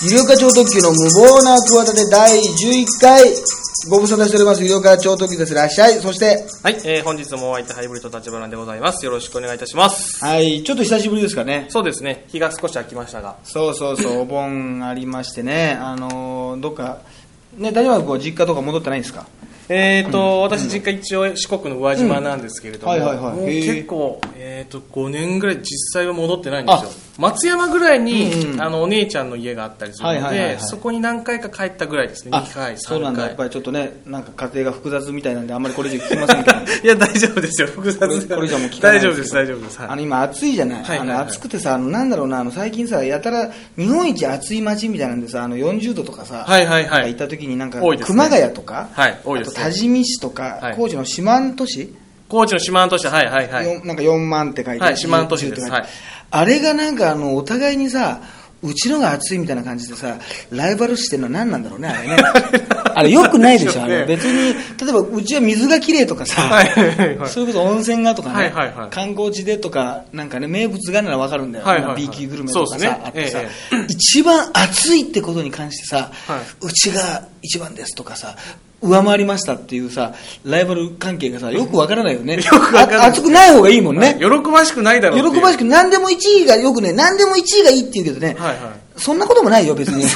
医療課長特急の無謀な企て第11回ご無沙汰しております。医療課長特急です。いらっしゃい。そして。はい、えー、本日もお相手ハイブリッド立花でございます。よろしくお願いいたします。はい。ちょっと久しぶりですかね。そうですね、日が少し空きましたが。そうそうそう。お盆ありましてね。あのーどっかね谷原君は実家とか戻ってないんですか？えーと、私実家一応四国の宇和島なんですけれども、結構、えーと、5年ぐらい実際は戻ってないんですよ。松山ぐらいに、うんうん。あの、お姉ちゃんの家があったりするので、はいはいはいはい。そこに何回か帰ったぐらいですね。2回、3回。そうなんだ。やっぱりちょっとねなんか家庭が複雑みたいなんであんまりこれ以上聞きませんけど。いや、大丈夫ですよ。複雑これ以上もう聞かない大丈夫です、大丈夫です。はい。あの今暑いじゃない,、はいはいはい。あの暑くてさあのなんだろうなあの最近さやたら日本一暑い街みたいなんでさあの40度とかさ、はいはいはい。行った時になんか、ね。熊谷とか、はい多いです多治見市とか、はい。高知の四万十市、高知の四万十市、はいはいはい。なんか4万って書いてある。はい四万十市です10って書い。てあれがなんかあのお互いにさうちのが暑いみたいな感じでさライバル視してるのは何なんだろうねあれね。あれよくないでしょあれね別に例えばうちは水がきれいとかさ、はいはいはい。はいそれこそ温泉がとかね、はいはいはい。観光地でとかなんかね名物がならわかるんだよ、はいはいはい。B 級グルメとかさ、ね。あってさ、え一番暑いってことに関してさ、はい。うちが一番ですとかさ上回りましたっていうさライバル関係がさよくわからないよね。よくわかんない。あ暑くない方がいいもんね、喜ばしくないだろう喜ばしく何でも1位がよくね何でも1位がいいって言うけどね、はいはい。そんなこともないよ別に。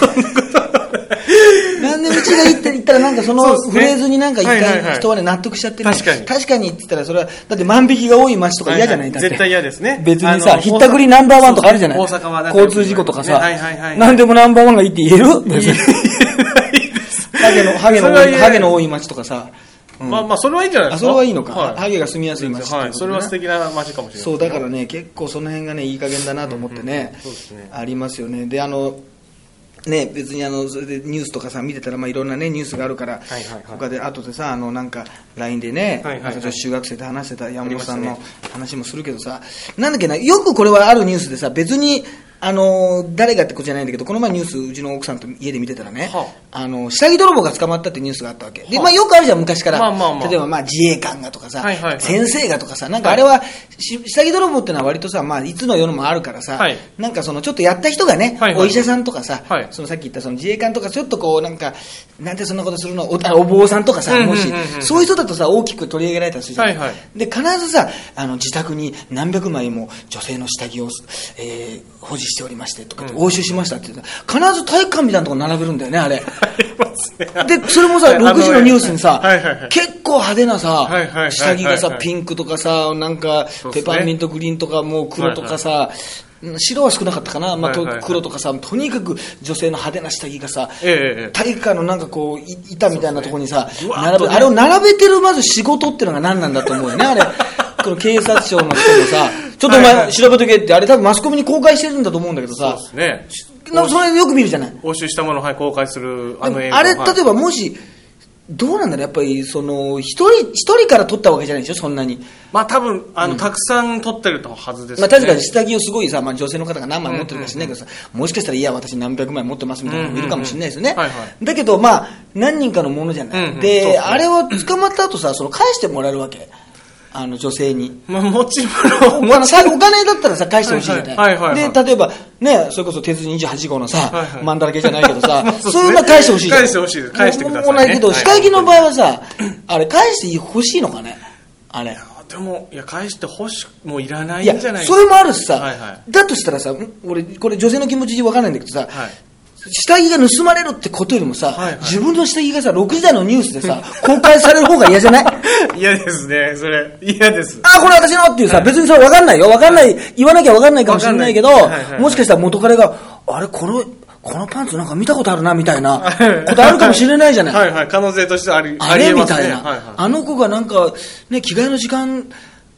何でも1位がいいって言ったらなんかそのフレーズになんか一回人はね納得しちゃってね。確かに。確かにって言ったらそれはだって万引きが多い街とか嫌じゃない、はいはい。絶対嫌ですね。別にさひったくりナンバーワンとかあるじゃない？大阪は交通事故とかさ、はいはいはい。何でもナンバーワンがいいって言える？別に。ハゲのハゲの多いハゲの多い街とかさ、うん。まあまあそれはいいんじゃないであすか？それはいいのか、はい。ハゲが住みやすい街ってことね。はいそれは素敵な街かもしれない。そうだからね結構その辺がねいい加減だなと思ってね,、そうですね。ありますよね。であのね別にあのそれでニュースとかさ見てたらまあいろんなねニュースがあるから、はいはいはい。他で後でさあのなんか LINE でね、はいはいはい。中学生と話してた山本さんの話もするけどさ、なんだっけなよくこれはあるニュースでさ別にあの誰がってことじゃないんだけどこの前ニュースうちの奥さんと家で見てたらね、はあ。の下着泥棒が捕まったってニュースがあったわけ。で、まあ、よくあるじゃん昔から、まあまあまあ。例えばまあ自衛官がとかさ、はいはいはい。先生がとかさなんかあれはし下着泥棒ってのは割とさ、まあ、いつの世のもあるからさ、はい。なんかそのちょっとやった人がね、はいはい。お医者さんとかさ、はい。そのさっき言ったその自衛官とかちょっとこうなんかなんでそんなことするの？おあお坊さんとかさ、もし。そういう人だとさ大きく取り上げられたりするじゃん、はいはい。で必ずさあの自宅に何百枚も女性の下着を、えー保持しておりましてとかって押収しましたって言ったら必ず体育館みたいなとこ並べるんだよねあれ。で、それもさ、はい6時のニュースにさ、結構派手なさ、下着がさ、ピンクとかさ、なんか、ペパーミントグリーンとか、もう黒とかさ、うん白は少なかったかな、まあ黒とかさ、とにかく女性の派手な下着がさ、体育館のなんかこう、い板みたいなところにさ、並べあれを並べてるまず仕事っていうのが何なんだと思うよね、あれ。この警察庁の人もさ、ちょっとお前はいはい。調べとけって、あれ多分マスコミに公開してるんだと思うんだけどさ、そうですね。なそれよく見るじゃない？押収したものをはい公開するあの映像あれ、はい。例えばもし、どうなんだろう、やっぱり、その、一人、一人から撮ったわけじゃないでしょ、そんなに。まあ多分あの、たくさん撮ってるはずですまあ確かに下着をすごいさ、まあ女性の方が何枚持ってるか知らないけどさ、もしかしたら、いや、私何百枚持ってますみたいなのもいるかもしれないですよね。うんうんうん。はいは。だけど、まあ、何人かのものじゃない。うんうん。で、ね。あれを捕まった後さ、その返してもらえるわけ。あの、女性に。まあもちろんお金さお金だったらさ、返してほしいじゃない。はいはいはいはい。で、例えば、ね、それこそ鉄28号のさ、はいはいマンだらけじゃないけどさ、まあそういう。のは返してほしい返してほしい。返してくださいね。もうないけど、はい。下着の場合はさ、あれ返してほしいのかね？あれ。でもいや返してほしもういらないんじゃないそれもあるしさ、だとしたらさ俺これ女性の気持ち分かんないんだけどさ、はい下着が盗まれるってことよりもさ、はいはい。自分の下着がさ6時台のニュースでさ公開される方が嫌じゃない？嫌ですねそれ。嫌です。あこれ私のっていうさ、別にさ分かんないよ。分かんない、言わなきゃ分かんないかもしれないけど、はい。はいはい。もしかしたら元彼があれこのこのパンツなんか見たことあるなみたいなことあるかもしれないじゃない？はいはい。可能性としてありあれみたいな、ねはいはい。あの子がなんか、ね、着替えの時間、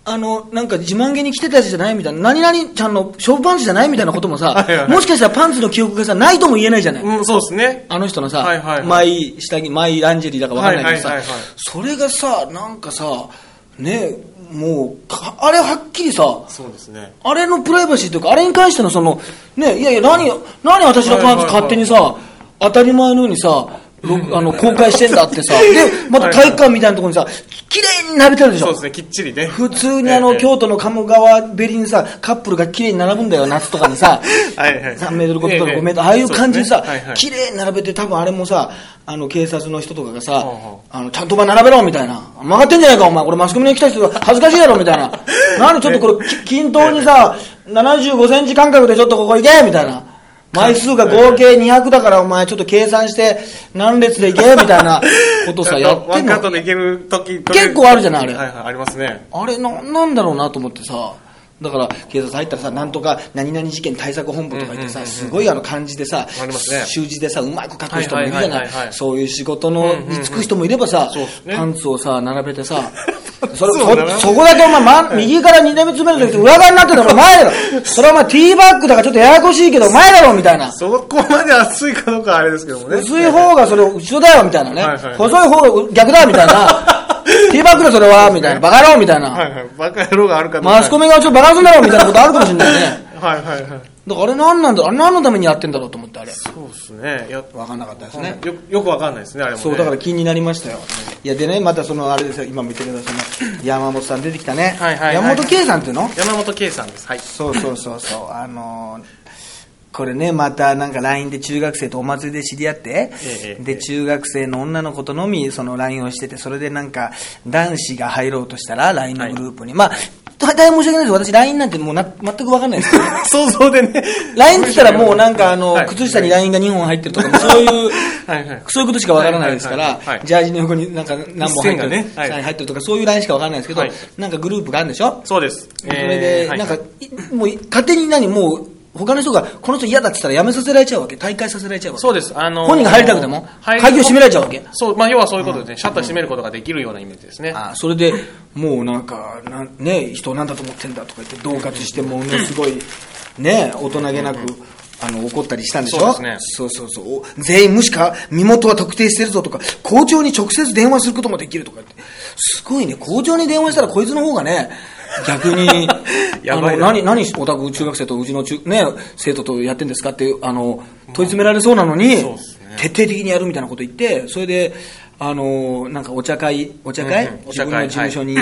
あの、なんか自慢げに着てたやつじゃないみたいな、何々ちゃんの勝負パンツじゃないみたいなこともさ、はいはいもしかしたらパンツの記憶がさ、ないとも言えないじゃない。うんそうですね。あの人のさ、はいはいはい。マイ下着、マイランジェリーだかわかんないけどさ、はいはいはいはいそれがさ、なんかさ、ね、もう、かあれはっきりさ、そうですね。あれのプライバシーというか、あれに関してのその、ね、いやいや、何、何私のパンツ勝手にさ、当たり前のようにさ、録あの、公開してんだってさ。で、また体育館みたいなところにさ、綺麗に並べてあるでしょ。そうですね、きっちりね。普通にあの、ええ京都の鴨川べりにさ、カップルが綺麗に並ぶんだよ、夏とかにさ。はいはい3メートル5メートルええ5メートル、ああいう感じでさ綺麗に並べて、多分あれもさ、あの、警察の人とかがさあの、ちゃんとお前並べろ、みたいな。曲がってんじゃないか、お前。これマスコミに来た人が恥ずかしいだろ、みたいな。なんでちょっとこれ、き均等にさ、75センチ間隔でちょっとここ行け、みたいな。枚数が合計200だから、お前ちょっと計算して、何列で行け、みたいな ことさ、やってんの？ワンカット。でいける時結構あるじゃないあれはいはい、ありますね。あれ、な、なんだろうなと思ってさ、だから警察入ったらさ、なんとか何々事件対策本部とか言ってさ、すごいあの漢字でさ、習字でさ、うまく書く人もいるじゃない。そういう仕事のに就く人もいればさパンツをさ、並べてさ、それそこだけお前、ま、右から2打目詰めるとき裏側になってたらお前だろ。それはお前ティーバッグだからちょっとややこしいけどお前だろみたいな。そこまで熱いかどうかはあれですけどもね。薄い方がそれ後ろだよみたいなね。細い方が逆だみたいな。ティーバッグだそれはみたいな。バカ野郎みたいな。はいはい。バカ野郎があるかどうか。マスコミがちょっとバランスだろみたいなことあるかもしれないね。はいはいはい。だからあれ何なんだあれ何のためにやってんだろうと思ってあれ。そうですね。やわかんなかったですね。よよくわかんないですね、あれもね。そう、だから気になりましたよ。いや、でね、またその、あれですよ、今見てください、その、山本さん出てきたね。はいはいはい山本圭さんっていうの？山本圭さんです。はい。そうそうそうそう、あのーこれね、またなんか LINE で中学生とお祭りで知り合って、ええで、中学生の女の子とのみその LINE をしてて、それでなんか男子が入ろうとしたら LINE のグループに、まあ、大変申し訳ないです。私 LINE なんてもうな全くわかんないです。よ。想像でね。LINE って言ったらもうなんかあの、はい。靴下に LINE が2本入ってるとか、そういう、はいはい。そういうことしかわからないですから、ジャージの横になんか何本入ってる、ね。はい。入ってるとか、そういう LINE しかわからないですけど、はい。なんかグループがあるんでしょ？そうです。それで、はい。なんか、いもう勝手に何、もう、他の人がこの人嫌だって言ったら辞めさせられちゃうわけ大会させられちゃうわけそうです。あのー本人が入りたくても入り鍵を閉められちゃうわけそう、まあ要はそういうことですね。シャッター閉めることができるようなイメージですね。あそれでもうなんかなんね人なんだと思ってんだとか言って恫喝してものすごいね大人げなくあの怒ったりしたんでしょ？そうですね。そうそうそう。お全員無視か身元は特定してるぞとか校長に直接電話することもできるとか言って。すごいね。校長に電話したらこいつの方がね逆に やばいな。何何おたく中学生とうちの中、ね、生徒とやってんですかってあの問い詰められそうなのに、そうっすね。徹底的にやるみたいなこと言ってそれであのなんかお茶会お茶会、うんうん。お自分の事務所に、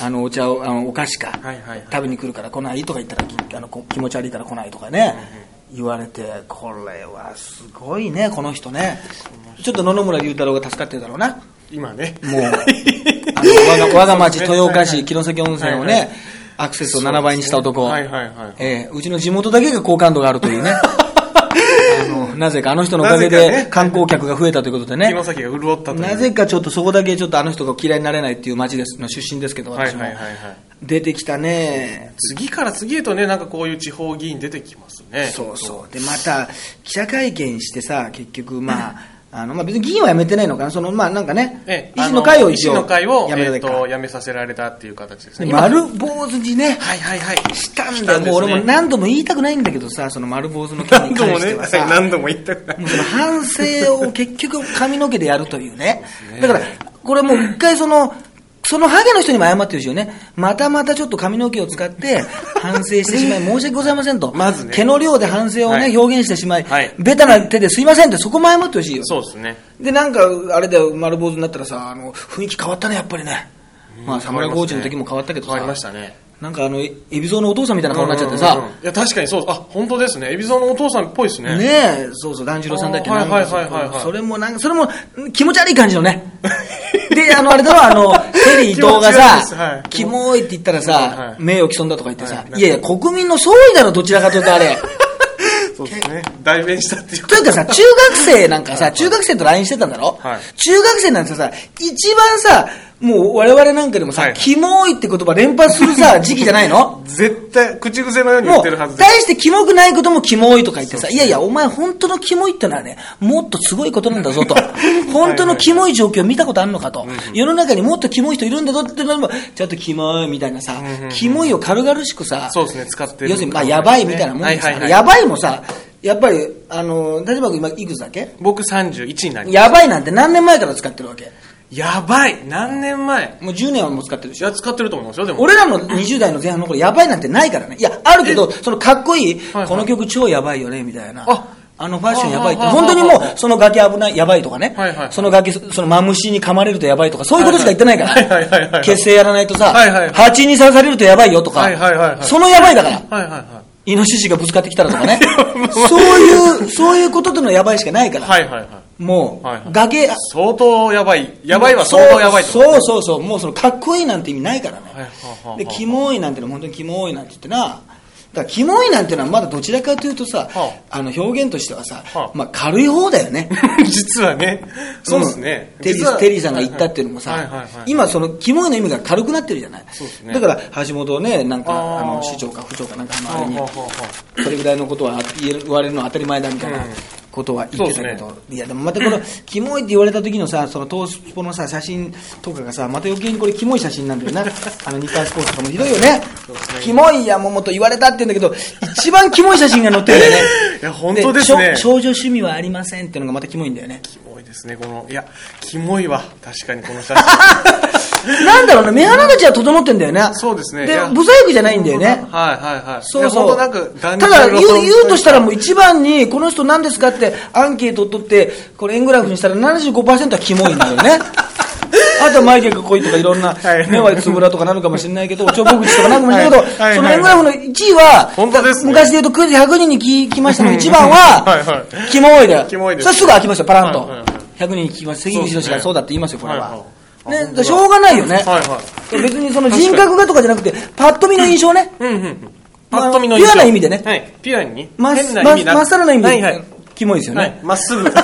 あのお茶をあのお菓子か、はいはいはい。食べに来るから来ないとか言ったらきあのこ気持ち悪いから来ないとかね、言われてこれはすごいねこの人ねちょっと野々村龍太郎が助かってるだろうな今ね。もう あの我が我が町豊岡市城崎温泉をね、はいはいアクセスを7倍にした男、はいはいはい。ええうちの地元だけが好感度があるというね あのなぜかあの人のおかげで観光客が増えたということでね城崎が潤ったという。なぜかちょっとそこだけちょっとあの人が嫌いになれないっていう町ですの出身ですけど、私も。はいはいはいはい。出てきたね。次から次へとね、なんかこういう地方議員出てきますね。そうそう。で、また、記者会見してさ、結局、まあ、あの、まあ別に議員は辞めてないのかな、その、まあなんかね、ええ、維新の会を維新一応の会を、辞めえっと、辞めさせられたっていう形ですね。今丸坊主にね、はいはいはい。したんだよ。ねもう俺も何度も言いたくないんだけどさ、その丸坊主の件に関してはさ、何度も言ったくない。その反省を結局髪の毛でやるというね。だから、これもう一回その、そのハゲの人にも謝ってるしよね。またまたちょっと髪の毛を使って反省してしまい 申し訳ございませんと。まずね毛の量で反省をね、はい表現してしまい、はいベタな手ですいませんってそこも謝ってほしいよ。そうですね。で、なんか、あれだよ、丸坊主になったらさ、あの、雰囲気変わったね、やっぱりね。まあ、サムライコーチの時も変わったけどさ。変わりましたね。なんかあの、エビゾウのお父さんみたいな顔になっちゃってさ。うんうんうんいや、確かにそう。あ、本当ですね。海老蔵のお父さんっぽいですね。ねえ、そうそう、團十郎さんだっけあーなんかはいはいはいはいそれもなんか、それもうん気持ち悪い感じのね。で、あの、あれだろ、あの、テリー伊藤がさはい、キモいって言ったらさは、い名誉毀損だとか言ってさは、いいやいや、国民の総意だろ、どちらかというとあれ。そうですね。代弁したっていう。というかさ、中学生なんかさ、中学生と LINE してたんだろ？はい。中学生なんてさ、一番さ、もう我々なんかでもさ、はい。キモいって言葉連発するさ、時期じゃないの？絶対、口癖のように言もうってるはず。大してキモくないこともキモいとか言ってさ、い。やいや、お前本当のキモいってのはね、もっとすごいことなんだぞと。本当のキモい状況見たことあるのかと。世の中にもっとキモい人いるんだぞってのも、ちょっとキモいみたいなさ、キモいを軽々しくさ、そうですね、使ってる。要するに、まあ、やばいみたいなもんでさ、はいはいはい。やばいもさ、やっぱり、あの、大丈夫今いくつだっけ？僕31になります。やばいなんて何年前から使ってるわけ？やばい何年前？もう10年はもう使ってるでしょいや、使ってると思いますよ、でも。俺らの20代の前半の頃、やばいなんてないからね。いや、あるけど、そのかっこいい、はいこの曲超やばいよね、みたいな。あ、あのファッションやばいって、本当にもう、その崖危ない、やばいとかねはいはいはい、その崖、そのマムシに噛まれるとやばいとか、そういうことしか言ってないかはいはいはいはいはら、い血清やらないとさはいはいはい、蜂に刺されるとやばいよとかはいはいはいはい、そのやばいだから。はいはいはい。イノシシがぶつかってきたらとかね。そういう、そういうこととのやばいしかないから。はいはいはい。もはいはいう崖、相当やばい。やばいは相当やばいそうそうそう、もうそのかっこいいなんて意味ないからね。はいはあはあで、キモいなんてのは本当にキモいなんて言ってな。だキモいなんてのはまだどちらかというとさ、はあの表現としてはさ、はあまあ軽い方だよね。実はね。そうですね。うんテリーテリーさんが言ったっていうのもさ、はいはいはいはい今そのキモいの意味が軽くなってるじゃない。ねだから橋本ね、なんかあの市長か府長かなんかあのあれにそれぐらいのことは言われるのは当たり前だみたいなうんことは言ってたけど、そういやでもまたこの、キモいって言われた時のさ、そのトースポのさ、写真とかがさ、また余計にこれキモい写真なんだよな。あの、日刊スポーツとかもひどいよね。キモい山本言われたって言うんだけど、一番キモい写真が載ってるんだよね。いや本当ですね少少女趣味はありませんっていうのがまたキモいんだよね。ですね、この、いや、キモいわ。確かにこの写真。なんだろうね、目鼻立ちは整ってんだよね。そうですねいでや、ブサイクじゃないんだよね。はいはいはい。そうそう。なんか、ただ言う、言うとしたらもう一番に、この人何ですかってアンケートを取って、これ円グラフにしたら75%はキモいんだよね。あとは眉毛が濃いとかいろんなはい、目はつぶらとかなるかもしれないけど、おちょぼ口とかなるかもしれないけど、その円グラフの1位は、昔で言うとクイズ100人に聞きましたの1番は、キモいだよ。キモいですそれすぐ開きますよ、パランと。100人に聞きます。関口宏がそうだって言いますよ、これは。はいはいね、しょうがないよね。はいはい。別にその人格がとかじゃなくて、パッと見の印象ね。うんうんパッと見のピュアな意味でねはい。ピュアにまっ変な意味なくまっさらな意味ではいはい。キモいですよはいね。。まっすぐ。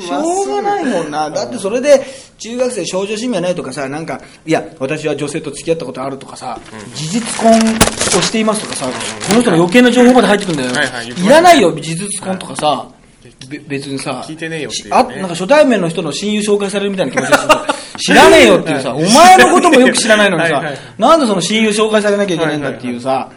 しょうがないもんな。だってそれで、中学生少女趣味はないとかさ、なんか、いや、私は女性と付き合ったことあるとかさ、事実婚をしていますとかさ、その人の余計な情報まで入ってくるんだよ。はいはい言ってましたいらないよ、事実婚とかさ。べ別にさ、聞いてねえよってね。あなんか初対面の人の親友紹介されるみたいな気持ちでする。知らねえよっていうさ、お前のこともよく知らないのにさはいはい、なんでその親友紹介されなきゃいけないんだっていうさ、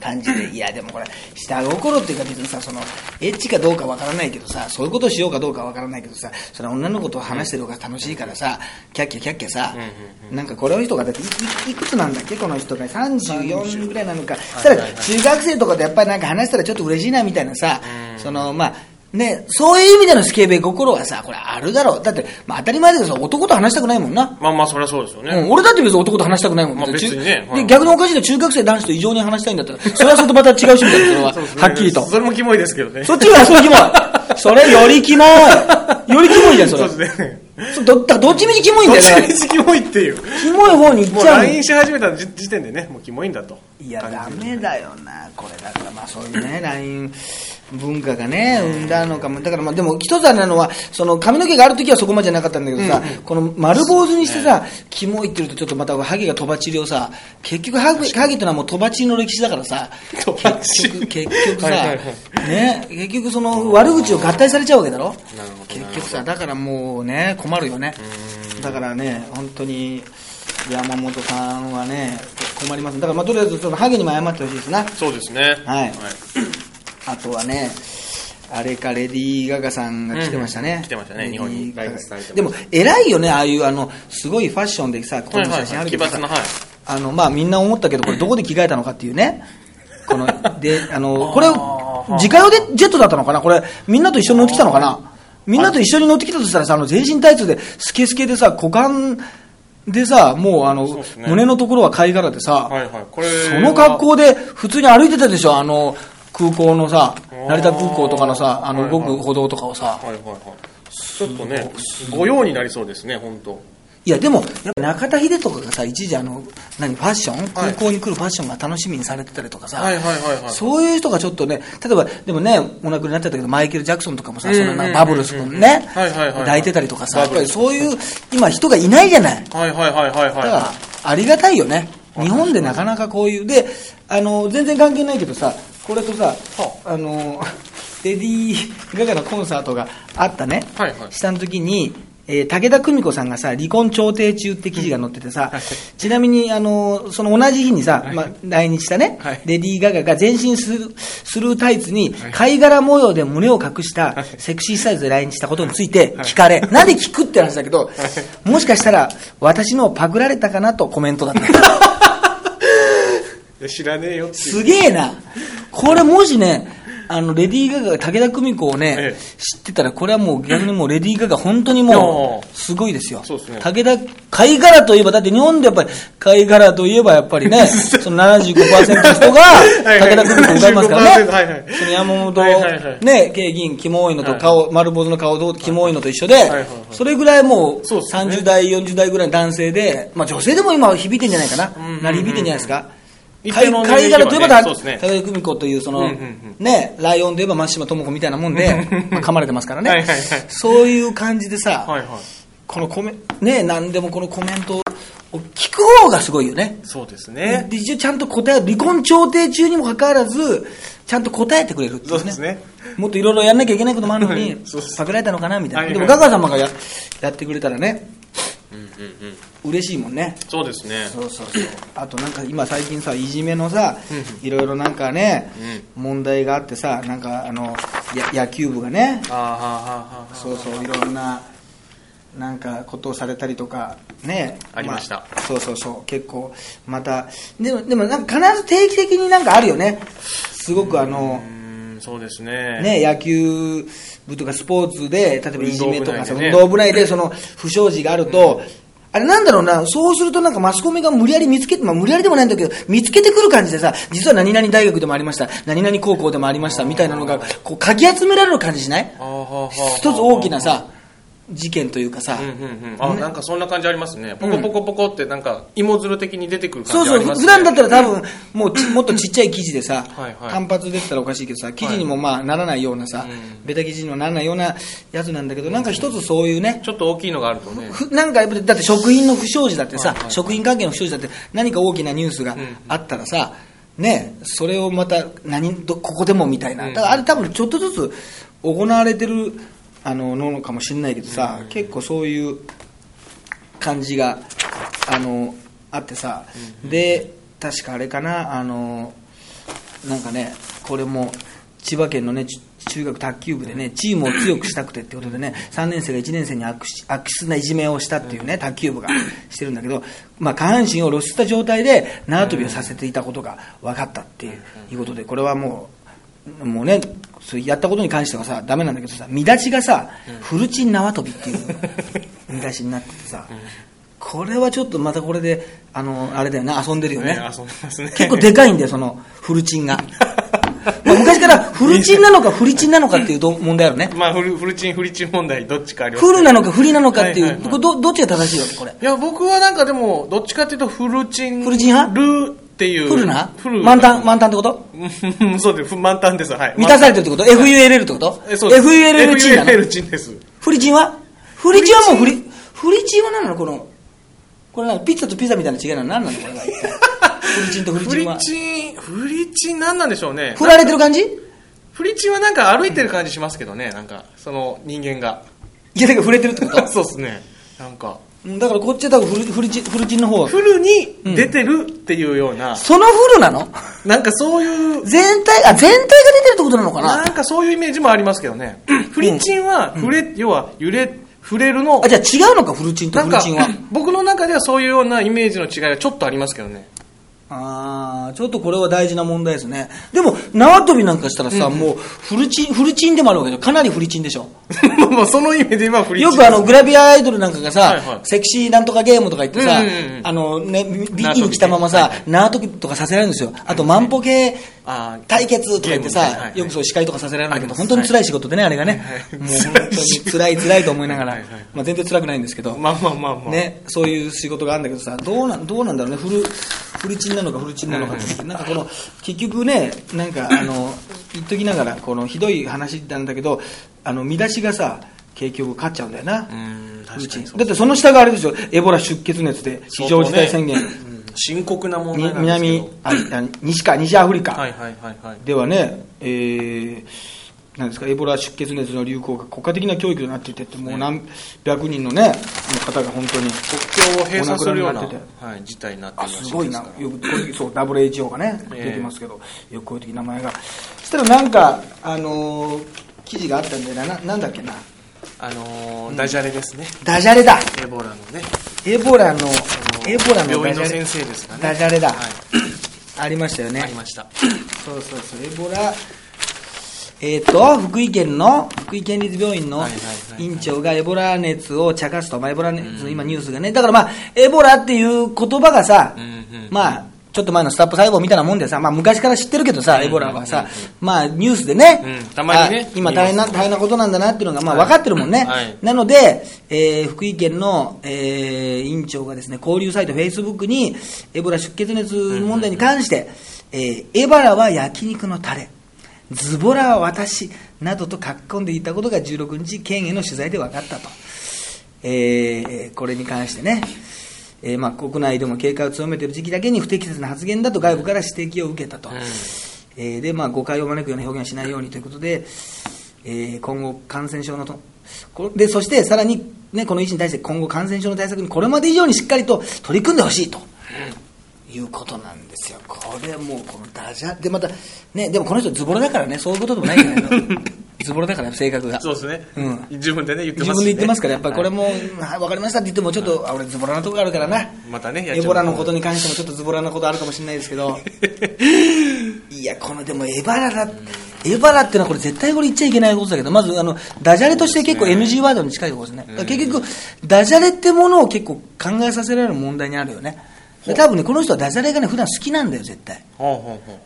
感じで、いやでもこれ、下心っていうか別にさ、その、エッチかどうかわからないけどさ、そういうことをしようかどうかわからないけどさ、それは女の子と話してる方が楽しいからさ、キャッキャキャッキャさ、なんかこの人がだっていいいくつなんだっけこの人が。34ぐらいなのか。そしたら中学生とかでやっぱりなんか話したらちょっと嬉しいなみたいなさ、その、まあ、ね、そういう意味でのスケベ心はさ、これあるだろう。だって、まあ当たり前だけどさ、男と話したくないもんな。まあまあ、そりゃそうですようん、ね。俺だって別に男と話したくないもん。まあ別にねはい逆におかしいの中学生男子と異常に話したいんだったら、それはそれとまた違う趣味だよ、それは。ねはっきりと。それもキモいですけどね。そっちがそれキモい。それよりキモい。よりキモいじゃん、それ。そうですね。どだどっちみちキモいんどっだよね。ちみちキモいっていう。キモい方に行もうっちゃうの LINE し始めた時時点でね、もうキモいんだと。いや、ダメだよな、これ。だからまあそういうね、LINE 文化がね、生んだのかも。だからまあでも一つあれなのは、その髪の毛がある時はそこまでじゃなかったんだけどさ、この丸坊主にしてさ、キモいって言うとちょっとまたハゲがとばちりをさ、結局ハゲハゲってのはもうとばちりの歴史だからさ、とばちり結局、結局さ、はいはいはね、結局その悪口を合体されちゃうわけだろ？結局さ、だからもうね、困るよね。だからね、本当に、山本さんはね、困ります。だからまあとりあえずそのハゲにも謝ってほしいですな。そうですね。はいあとはね、あれか、レディー・ガガさんが来てましたね。うん来てましたね日本にでも、偉いよね、ああいう、あの、すごいファッションでさ、この写真あるけどさ、あの、まあ、みんな思ったけど、これどこで着替えたのかっていうね。この、で、あの、これ、自家用でジェットだったのかな？これ、みんなと一緒に乗ってきたのかな？みんなと一緒に乗ってきたとしたらさ、あの、全身タイツで、スケスケでさ、股間でさ、もうあの、ね。胸のところは貝殻でさ、はいはい。その格好で普通に歩いてたでしょ、あの空港のさ、成田空港とかのさ、あのはいはい動く歩道とかをさ。はいはいはい。ちょっとね、御用になりそうですね、本当。いや、でも、やっぱ中田秀とかがさ、一時あの、何、ファッション？空港に来るファッションが楽しみにされてたりとかさ、はいはいはいはい。そういう人がちょっとね、例えば、でもね、お亡くなりになっちゃったけど、マイケル・ジャクソンとかもさ、うんそバブルス君ね、はいはいはいはい抱いてたりとかさ、やっぱりそういう、今人がいないじゃない。はいはいはいはいだからは、ありがたいよね。日本でなかなかこういう、で、あの、全然関係ないけどさ、これとさ、あ。の、レディー・ガガのコンサートがあったね、はいはい。したの時に、えー武田久美子さんがさ、離婚調停中って記事が載っててさ、はいちなみに、あの、その同じ日にさ、まあ、来日したね、はい。レディー・ガガが全身スルスルータイツに貝殻模様で胸を隠したセクシーサイズで来日したことについて聞かれ、なんで聞くって話だけど、もしかしたら私のをパクられたかなとコメントだった。い。知らねえよっていう。すげえな。これもしね、あの、レディー・ガガが武田久美子をね、ええ知ってたら、これはもう逆にもうレディー・ガガ本当にもう、すごいですよ。そうですね武田、貝殻といえば、だって日本でやっぱり、貝殻といえばやっぱりね、その75%の人が、武田久美子を歌いますからね。75%はいはいその山本、はいはいはいね、慶銀、キモいのと顔、丸坊主の顔どう、キモいのと一緒で、はいはいそれぐらいもう、そうですね30代、40代ぐらいの男性で、まあ女性でも今は響いてんじゃないかな。鳴り響いてんじゃないですか。一貝殻といえば、たそうですね武田久美子というその、ね、ライオンで言えば松島智子みたいなもんで、まあ噛まれてますからね。そういう感じでさ、はいはい。このコメ、ね、何でもこのコメントを聞く方がすごいよね。そうですね。で一応ちゃんと答え、離婚調停中にもかかわらず、ちゃんと答えてくれるっていね。そううですね。もっといろいろやんなきゃいけないこともあるのに パクられたのかなみたいな。はいでもガガ様がややってくれたらね。嬉しいもんね。そうですね。そうそうそう。あとなんか今最近さ、いじめのさ、いろいろなんかね、問題があってさ、なんかあの、や野球部がね、そうそう、いろんな、なんかことをされたりとか、ね。ありましたあそうそうそう、結構、また、でも、でもなんか必ず定期的になんかあるよね。すごくあの、うーん、そうですね。ね、野球部とかスポーツで、例えばいじめとかさ、運運動部内でね動部内でその不祥事があると、あれなんだろうな、そうするとなんかマスコミが無理やり見つけて、まあ無理やりでもないんだけど、見つけてくる感じでさ、実は何々大学でもありました、何々高校でもありました、みたいなのが、こう、かき集められる感じしない？一つ大きなさ、事件というかさ、うんうんうん。あ、なんかそんな感じありますね。ポコポコポコってなんか芋づる的に出てくるそうそう、感じありますね。普段だったら多分、もうち もっとちっちゃい記事でさ、はいはい。単発で言ったらおかしいけどさ、記事にもまあならないようなさ、うん。ベタ記事にもならないようなやつなんだけど、なんか一つそういうね、ちょっと大きいのがあるとね。ふなんかやっぱりだって食品の不祥事だってさ、はいはい食品関係の不祥事だって何か大きなニュースがあったらさ、ね、それをまた何どここでもみたいな、うん。だからあれ多分ちょっとずつ行われてるあののかもしれないけどさ、結構そういう感じがあのあってさ、で確かあれかなあのなんかねこれも千葉県のねち中学卓球部でねチームを強くしたくてってことでね3年生が1年生に悪質ないじめをしたっていうね卓球部がしてるんだけど、まあ、下半身を露出した状態で縄跳びをさせていたことが分かったっていうことでこれはもうもうねそうやったことに関してはさダメなんだけどさ見出しがさフルチン縄跳びっていう 見出しになっててさこれはちょっとまたこれであのあれだよね遊んでるよねね。結構でかいんだよ、そのフルチンが。まあ昔からフルチンなのかフリチンなのかっていうど問題あるね。まあ、フルフルチン、フリチン問題、どっちかあります、フルなのかフリなのかっていう、はいはいはいどどっちが正しいわけ、これ。いや、僕はなんかでも、どっちかっていうと、フルチン。フルチン派？ルっていう。フルな？フル。満タン、満タンってこと？う んそうです。満タンです。はい。満たされてるってこと ?FULL ってこと？えそうです ?FULL チンなの？FULL チンです。フリチンは？フリチンはもうフリ、フリチン？は何なの？この、これなのピッツァとピザみたいな違いなの？何なの？これ フリチンとフリフリチンは。チン、フリチン何なんでしょうね？振られてる感じ？フリチンはなんか歩いてる感じしますけどね、なんか、その人間が。いや、だから触れてるってことそうですね。なんか、うんだからこっちは多分フルフルチン、フルチンの方。は。フルに出てるっていうような、そのフルなの？なんかそういう、全体、あ、全体が出てるってことなのかな？なんかそういうイメージもありますけどね。フリチンは、触れ、要は揺れ、触れるの。あ、、じゃあ違うのか、フルチンとフルチンは。、僕の中ではそういうようなイメージの違いがちょっとありますけどね。ああ、ちょっとこれは大事な問題ですね。でも、縄跳びなんかしたらさ、もう、フルチン、フルチンでもあるわけで、かなりフルチンでしょ。まあその意味で今フリチン。よくあの、グラビアアイドルなんかがさ、はいはいセクシーなんとかゲームとか言ってさ、うんうんうんあのね、ビビキニ着たままさ、縄跳びとかさせられるんですよ。あと、万歩計対決とか言ってさ、はいはいよくそう司会とかさせられるんだけど、本当に辛い仕事でね、あれがね。はいもう本当に辛い辛いと思いながらはいはい、まあ全然辛くないんですけど。まあまあまあまあ。ね、そういう仕事があるんだけどさ、どうなんどうなんだろうね、フルフルチンなのかフルチンなのかって、なんかこの、結局ね、なんか、あの、言っときながら、このひどい話なんだけど、あの、見出しがさ、結局勝っちゃうんだよな。う、ん、フルチンだってその下があれですよ、エボラ出血熱で非常事態宣言、深刻な問に題。南ああ西か、西アフリカ。ではね、えー、なんですか、エボラ出血熱の流行が国家的な教育となっていてって、もう何百人のね、方が本当に。国境を閉鎖するような、はい、事態になっていですすごいな、よくこういうそう WHO がね、ええ出てますけど、よくこういう時名前が。そしたらなんか、あのー記事があったんでな、ななんだっけな、あのーダジャレですね。ダジャレだ、エボラのね。エボラの、エボラの病院の先生ですかね。ダジャレだはい。ありましたよねあり。ました。そうそうそう、エボラ、えっ、と、福井県の、福井県立病院の院長がエボラ熱を茶化すと、まあ、エボラ熱の今ニュースがね、だからまあ、エボラっていう言葉がさ、うんうんまあ、ちょっと前のスタップ細胞みたいなもんでさ、まあ昔から知ってるけどさ、うんエボラはさ、まあニュースでね、うんたまにね。あ今大変な、大変なことなんだなっていうのがまあはい。分かってるもんね。はい。なので、えー福井県の、えー院長がですね、交流サイト、フェイスブックに、エボラ出血熱問題に関して、えーエバラは焼肉のタレ、ズボラは私、などと書き込んでいたことが16日、県への取材で分かったと。えーこれに関してね、えーまあ、国内でも警戒を強めている時期だけに不適切な発言だと外部から指摘を受けたと、うんえーでまあ、誤解を招くような表現をしないようにということで、えー今後、感染症のとこでそしてさらに、ね、この医師に対して今後、感染症の対策にこれまで以上にしっかりと取り組んでほしいと。いうことなんですよ、これもうこのダジャでまた、ね、でもこの人、ズボラだからね、そういうことでもないじゃないの、ズボラだから、性格が。そうですね、うん。自分でね言ってますしね。自分で言ってますから、やっぱりこれはい。も、はい、分かりましたって言っても、ちょっと、あ俺、ズボラなとこがあるからな、またねエボラのことに関しても、ちょっとズボラなことあるかもしれないですけど、いや、このでも、エバラだ、エバラっていうのは、これ、絶対これ言っちゃいけないことだけど、まず、あのダジャレとして結構 NG ワードに近いところですね、結局、ダジャレってものを結構考えさせられる問題にあるよね。で多分ね、この人はダジャレがね、普段好きなんだよ、絶対。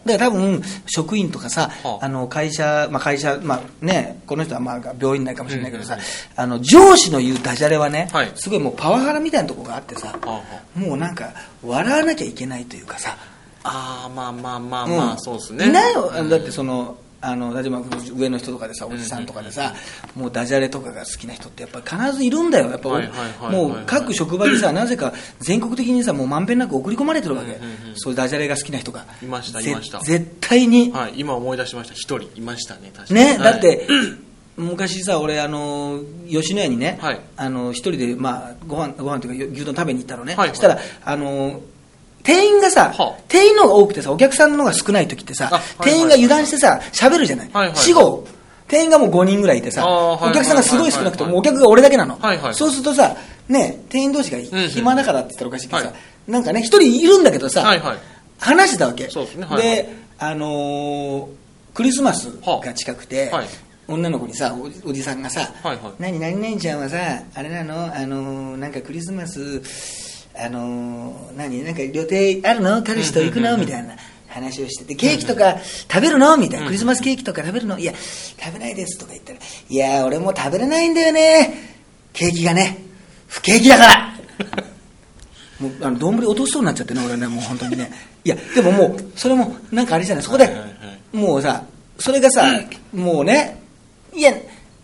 だから多分職員とかさ、はああの会社、まあ、会社、まあね、この人はまあ病院内かもしれないけどさ、あの上司の言うダジャレはね、はい。すごいもうパワハラみたいなところがあってさ、もうなんか笑わなきゃいけないというかさ、ああまあまあまあうん。まあ、そうですね。いないよ、うん。だってその、あの例えば上の人とかでさ、おじさんとかでさ、もうダジャレとかが好きな人ってやっぱ必ずいるんだよ、やっぱ、もう各職場にさ、なぜか全国的にさ、もうまんべんなく送り込まれてるわけ、そういうダジャレが好きな人が。いましたぜいました。絶対に、はい今思い出しました。一人いましたね確かに。ね、はい。だって、昔さ、俺、あの吉野家にね、はい。あの一人で、まあ、ご飯ご飯というか、牛丼食べに行ったのね、したら、あの店員がさ、はあ。店員の方が多くてさ、お客さんの方が少ない時ってさ、あはい店員が油断してさ、喋るじゃない、はいはい。死後、店員がもう5人ぐらいいてさ、お客さんがすごい少なくて、もうお客が俺だけなの、はいはい。そうするとさ、ね、店員同士が暇だからって言ったらおかしいけどさ、はい。なんかね、一人いるんだけどさ、はいはい。話してたわけ。ですねはいはい。で、あのークリスマスが近くて、はい。女の子にさおおじさんがさ「はいはい。何何々ちゃんはさあれなの？あのーなんかクリスマスあのー何？なんか予定あるの？彼氏と行くの?」みたいな話をしてて「ケーキとか食べるの?」みたいな「クリスマスケーキとか食べるの?」「いや食べないです」とか言ったら「いや俺も食べれないんだよね。ケーキがね。不景気だから」もうあの丼落としそうになっちゃってね俺ねもう本当にね。いやでももうそれもなんかあれじゃない？そこで、もうさそれがさ、もうねいや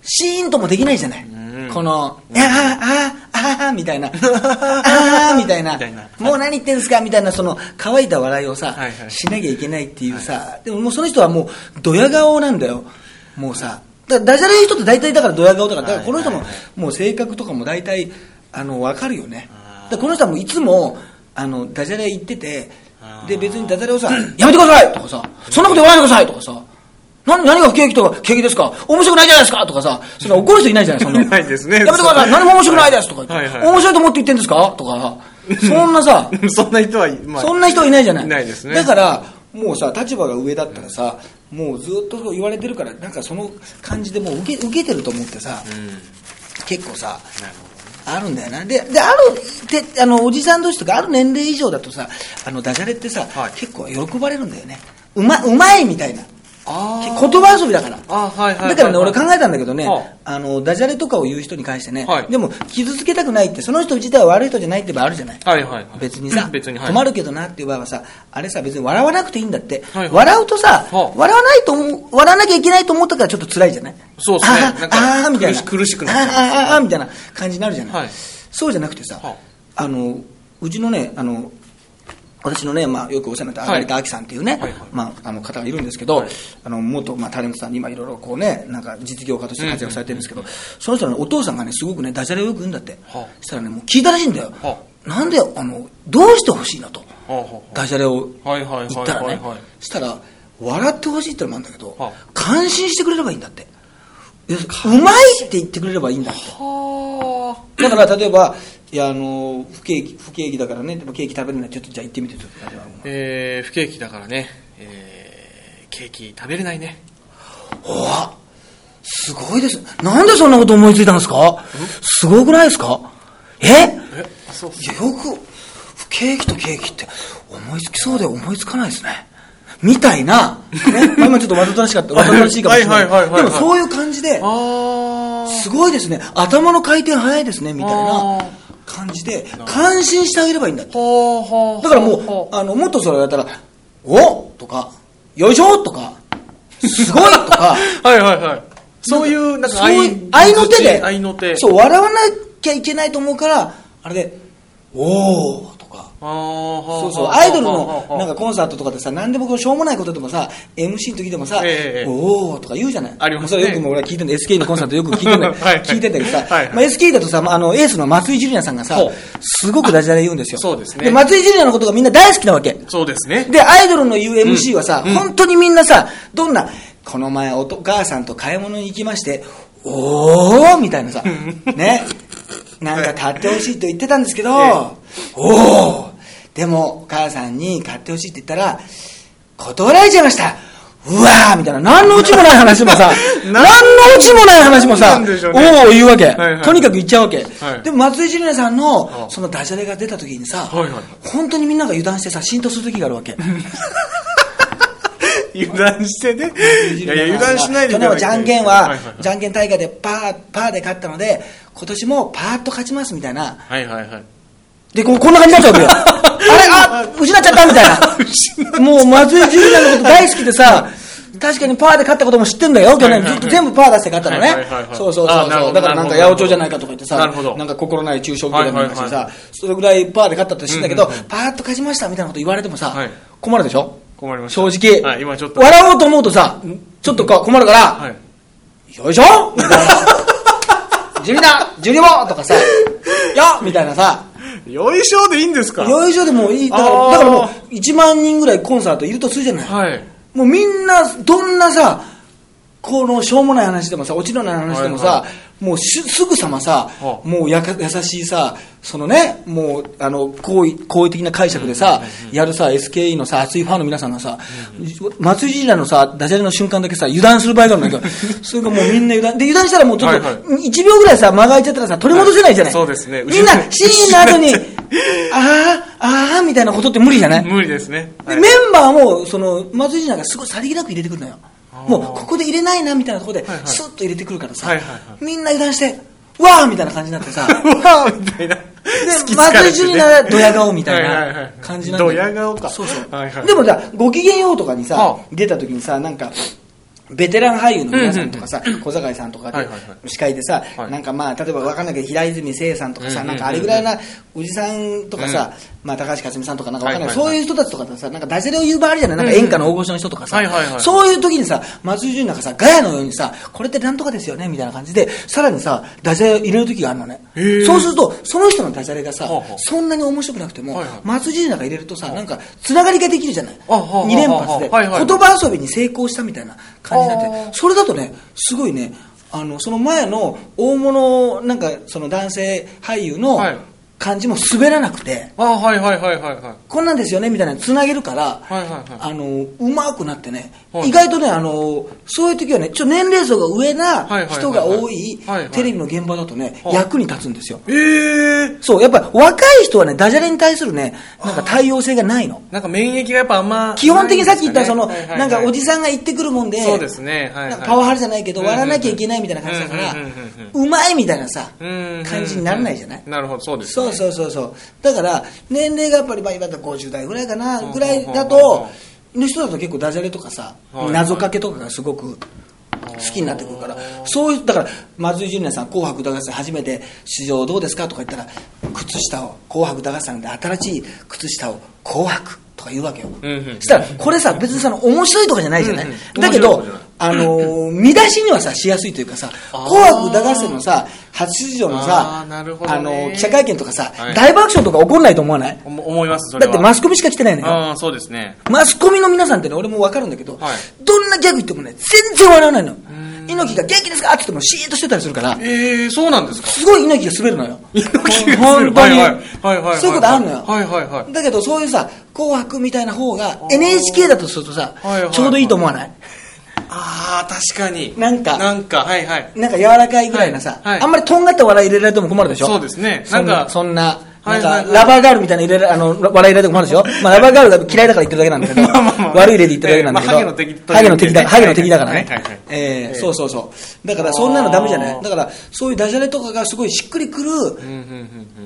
シーンともできないじゃない、んこの「あああああみたいな「ああみたいな。もう何言ってんですか?」みたいなその乾いた笑いをさ、しなきゃいけないっていうさ、でももうその人はもうドヤ顔なんだよ。もうさだダジャレ言う人って大体だからドヤ顔だからだからこの人ももう性格とかも大体あの分かるよね。だこの人はもういつもあのダジャレ言っててで別にダジャレをさ「やめてください!」とかさ「そんなこと言わないでください!」とかさ何何が不景気とか景気ですか？面白くないじゃないですか？とかさそんな怒る人いないじゃないそんないないですね。やめてください。何も面白くないですとか。はいはい面白いと思って言ってんですか？とかそんなさ。そんな人は、まあ、そんな人いないじゃない。いないですね。だからもうさ立場が上だったらさもうずっと言われてるからなんかその感じでもう受け受けてると思ってさうん。結構さあるんだよな。でであるであのおじさん同士とかある年齢以上だとさあのダジャレってさ、はい。結構喜ばれるんだよね。うまうまいみたいな。あ言葉遊びだから。あはいはいはいだからね、俺考えたんだけどね、はあ。の、ダジャレとかを言う人に関してね、はい。でも、傷つけたくないって、その人自体は悪い人じゃないって場合あるじゃない。はいはいはい。別にさ、別にはい。困るけどなっていう場合はさ、あれさ、別に笑わなくていいんだって。はいはい。笑うとさ、はあ。笑わないと思う、笑わなきゃいけないと思ったからちょっと辛いじゃない。そうっすね。ああーみたいな。苦しくなっあーあみたいな感じになるじゃない。はい。そうじゃなくてさ、はあの、うちのね、あの、私のね、まあ、よくお世話になったはい。有田亜紀さんっていうね、はいはい。まあ、あの方がいるんですけど、はい。あの元、まあ、タレントさんに今いろいろこうねなんか実業家として活躍されてるんですけど、その人の、ね、お父さんがねすごくねダジャレをよく言うんだって、はあ。そしたらねもう聞いたらしいんだよ、はなんであのどうしてほしいのと。ダジャレをはいはいはい言ったらね、したら笑ってほしいってのもあるんだけど、は感心してくれればいいんだってうまいって言ってくれればいいんだって。はだから例えばいやあの不景気不景気だからね。でもケーキ食べるのちょっとじゃあ行ってみてちょっと例えー、不景気だからね、えー、ケーキ食べれないね。おわ。すごいです。なんでそんなこと思いついたんですか？すごくないですか？え？えあそういやよく、ケーキとケーキって思いつきそうで思いつかないですね。みたいな、ね、まあ今ちょっとわざとらしかった、わざとらしいかもしれない。でもそういう感じで、あすごいですね、頭の回転早いですね、みたいあなー。感じで、感心してあげればいいんだって。だからもう、あ。の、もっとそれやったら、おとか、よいしょ！とか、すごい！とか、はいはいはい。そういうなんか愛の手で、そう、笑わなきゃいけないと思うから、あれで、おーとか、あーそうそう、アイドルのなんかコンサートとかでさ、何でもこうしょうもないことでもさ、MC の時でもさ、ええおーとか言うじゃない？ありますね。それよくもう俺は聞いてんだ、SK のコンサートよく聞いてんだ はい。はい聞いてんだけどさ、はいはい。まあ、SK だとさ、まあ、あの、エースの松井ジュリナさんがさすごくダジャレ言うんですよ。そうですね。で、松井ジュリナのことがみんな大好きなわけ。そうですね。で、アイドルの言う MC はさ、うん。本当にみんなさ、どんな、この前お母さんと買い物に行きまして、おーみたいなさ、ね、なんか買ってほしいと言ってたんですけど、ええ。おー。でも、お母さんに買ってほしいって言ったら、断られちゃいました。うわーみたいな、何のうちもない話もさ、何のうちもない話もさ、ね。おー言うわけ、はいはい。とにかく言っちゃうわけ。はい。でも松井ジュニアさんのあ、そのダジャレが出た時にさ、はいはい。本当にみんなが油断してさ、浸透する時があるわけ。油断してね。いやいや油断しないで去年はじゃんけんは、じゃんけん大会でパー、パーで勝ったので、今年もパーッと勝ちますみたいな。はいはいはい。で、ここんな感じになっちゃうわけよ。あれ、あ、失っちゃったみたいな。もう松井ジュリアのこと大好きでさ、確かにパーで勝ったことも知ってんだよ、去年。ずっと全部パー出して勝ったのね。そうそうそうそう。だからなんか八百長じゃないかとか言ってさ、なんか心ない中小企業なんかしてさそれぐらいパーで勝ったって知ってんだけどパーッと勝ちましたみたいなこと言われてもさはい、困るでしょ？困りました正直。はい今ちょっと笑おうと思うとさ、ちょっとか困るから、はいよいしょ。ジュリナジュリボとかさ、よっみたいなさ、よいしょでいいんですか？よいしょでもいい。だから、あーだからもう、1万人ぐらいコンサートいるとするじゃない。はいもうみんな、どんなさ、このしょうもない話でもさ、落ちのない話でもさ、はいはもうしすぐさまさ、はあ。もうやか優しいさ、そのね、もう、あの、好意、好意的な解釈でさ、やるさ、SKE のさ、熱いファンの皆さんがさ、松井ジーラのさ、ダジャレの瞬間だけさ、油断する場合があるんだけど、それがもうみんな油断、で、油断したらもうちょっと、はいはい。1秒ぐらいさ、間が空いちゃったらさ、取り戻せないじゃない。はいそうですね。みんな、シーンの後に、あー、あー、みたいなことって無理じゃない？無理ですね。ではい。メンバーもその松井ジなんかすごいさりげなく入れてくるのよもうここで入れないなみたいなところではいはい。スッと入れてくるからさ、はいはいはい。みんな油断してわーみたいな感じになってさでわーみたいな。好き疲松れてね。井ジュニアはドヤ顔みたいはいはいはない。感じなんだドヤ顔か。そうそう、はいはい。でもさごきげんようとかにさ、はあ。出た時にさなんかベテラン俳優の皆さんとかさ、小坂井さんとかではいはいは司会でさ、はい。なんかまあ例えば分かんないけど平泉聖さんとかさ、うんなんかあれぐらいなおじさんとかさ、まあ高橋克実さんとかなんか分かんない、そういう人たちとかさなんかダジャレを言う場合あるじゃない。なんか演歌の大御所の人とかさ、そういう時にさ松井純なんかさガヤのようにさこれってなんとかですよねみたいな感じでさらにさダジャレを入れる時があるのね。そうするとその人のダジャレがさ、そんなに面白くなくても、松井純なんか入れるとさなんかつながりができるじゃない。あはあはあ2連発で、言葉遊びに成功したみたいな感じになってそれだとねすごいねあのその前の大物なんかその男性俳優のはい感じも滑らなくて、あはいはいはいはいはい。こんなんですよねみたいな。のつなげるから、はいはいはい。あのうまくなってね、はい。意外とねあのそういう時はねちょっと年齢層が上なはいはいはいはい。人が多いはいはい。テレビの現場だとね、はい。役に立つんですよ。ええそうやっぱ若い人はねダジャレに対するねなんか対応性がないの。なんか免疫がやっぱあんま基本的にさっき言ったその、はいはいはい。なんかおじさんが言ってくるもんでそうですね。はいはい。なんかパワハラじゃないけどうんうんうん。笑わなきゃいけないみたいな感じだからうまいみたいなさうん感じにならないじゃない？なるほどそうですそうそうそうそう。だから年齢がやっぱりまあ今だと50代ぐらいかなうんぐらいだうんとの人だと結構ダジャレとかさはい。謎かけとかがすごく好きになってくるからそういうだから松井純也さん「紅白歌合戦」初めて出場どうですかとか言ったら靴下を「紅白歌合戦」で新しい靴下を「紅白」とか言うわけよ、うんうん。そしたらこれさ別にさ面白いとかじゃないじゃない、うんうん。だけどあのー 見出しにはさしやすいというかさ「あー。紅白歌合戦」のさ初出場のあさーなるほどね。あのー記者会見とかさ、はい。大爆笑とか起こんないと思わない？思思いますそれだはってマスコミしか来てないのよああそうですね。マスコミの皆さんってね俺も分かるんだけど、はい。どんなギャグ言ってもね全然笑わないの猪木が元気ですか？って言ってもシーンとしてたりするから。ええそうなんですか？すごい猪木が滑るのよ。猪木が本当に、はいはいはいはいそういうことあるのよ、はいはいはい。だけどそういうさ「紅白」みたいな方が NHK だとするとさ、はいはいはい。ちょうどいいと思わない？ああ、確かに。なんかなんか、はいはい。なんか柔らかいぐらいなさ、はいはいあんまりとんがった笑い入れられても困るでしょ？そうですねなんかそんな、なんか、ラバーガールみたいな入れらあの、笑い入れられても困るでしょ？まあ、ラバーガールが嫌いだから言 ってるだけなんだけど、悪い例で言ってるだけなんだけど、ハゲの敵だ、ハゲの敵だからね。ええええそうそうそう。だからそんなのダメじゃない。だから、そういうダジャレとかがすごいしっくりくる、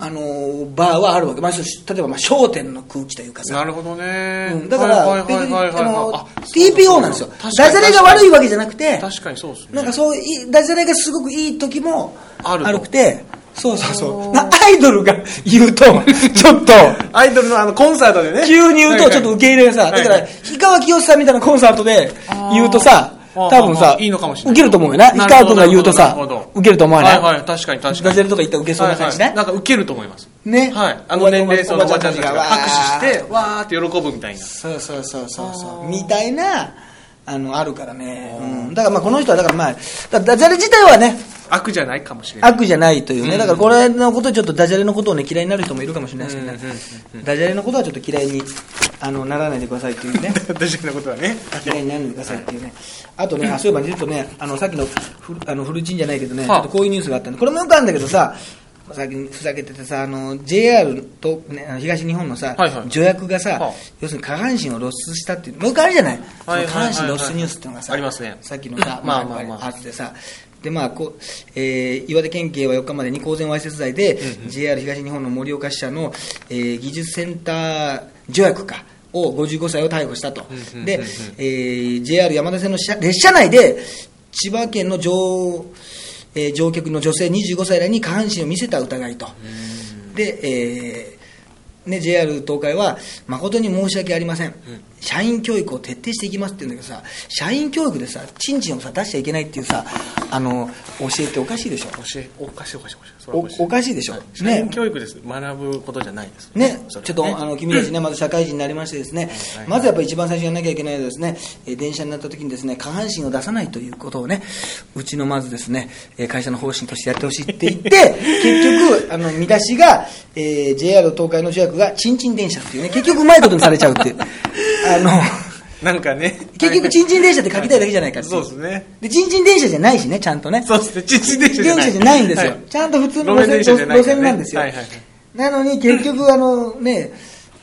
あのー、バーはあるわけ。まあ、例えば、まあ、商店の空気というかさ。なるほどね。うん、だから、あのあ TPO なんですよ。ダジャレが悪いわけじゃなくて、確かにそうですね。なんかそういダジャレがすごくいい時もあるくて、そうそうそう。なアイドルが言うと、ちょっと、アイドルのあのコンサートでね。急に言うとちょっと受け入れがさ、だから、氷川きよしさんみたいなコンサートで言うとさ、多分あさあ、いいのかもしれない受けると思うよな。氷川君が言うとさ受けると思わないはいはい、確かに確かに。ダジャレとか言ったら受けそうな感じねはいはいなんか受けると思います。ね。はい。あの年齢層のおばちゃんたちが拍手して、わーって喜ぶみたいな。そうそうそうそうそうみたいなあのあるからね、うん、だからまあこの人はだからまあだダジャレ自体はね悪じゃないかもしれない。悪じゃないというね、だからこれのことでちょっとダジャレのことをね嫌いになる人もいるかもしれないですけどね、ダジャレのことはちょっと嫌いにあのならないでくださいというね。私のことはね。嫌いにならないでくださいっていうね。あとねあそういえばちょっとねあのさっきのフあのフルチンじゃないけどね、はあ。ちょっとこういうニュースがあったんでこれもよくあるんだけどささっきふざけててさあの JR と、ね、東日本のさ、はいはい。助役がさ、はあ。要するに下半身を露出したっていうもう一回あるじゃない、はいはいはいはい。その下半身露出ニュースっていうのがさありますね。さっきのさ、まあまあまあ。あってさ。でまあこうえー岩手県警は4日までに公然わいせつ罪で、JR 東日本の盛岡支社の、えー技術センター助役かを55歳を逮捕したと、で、えー JR 山田線の車列車内で千葉県の乗,、えー乗客の女性25歳らに下半身を見せた疑いと、で、えーね、JR 東海は誠に申し訳ありません、社員教育を徹底していきますって言うんだけどさ社員教育でさチンチンをさ出しちゃいけないっていうさあの教えっておかしいでしょ？教え、おかしいおかしいおかしい。おおかしいでしょ？はい。社員ね。教育です。学ぶことじゃないです。ね、ちょっと、あの君たちね、まず社会人になりましてですね、まずやっぱり一番最初にやらなきゃいけないのはですね、えー電車になった時にですね、下半身を出さないということをね、うちのまずですね、えー会社の方針としてやってほしいって言って、結局、あの、見出しが、えー JR 東海の主役が、チンチン電車っていうね、結局うまいことにされちゃうっていう。あの、なんかね。結局、チンチン電車って書きたいだけじゃないかそうですね。で、チンチン電車じゃないしね、ちゃんとね。そうですね。ちち電車じゃない。電車じゃないんですよ。はいちゃんと普通の路線路面電車じゃない路線なんですよ。はいはいはいなのに結局、あのね、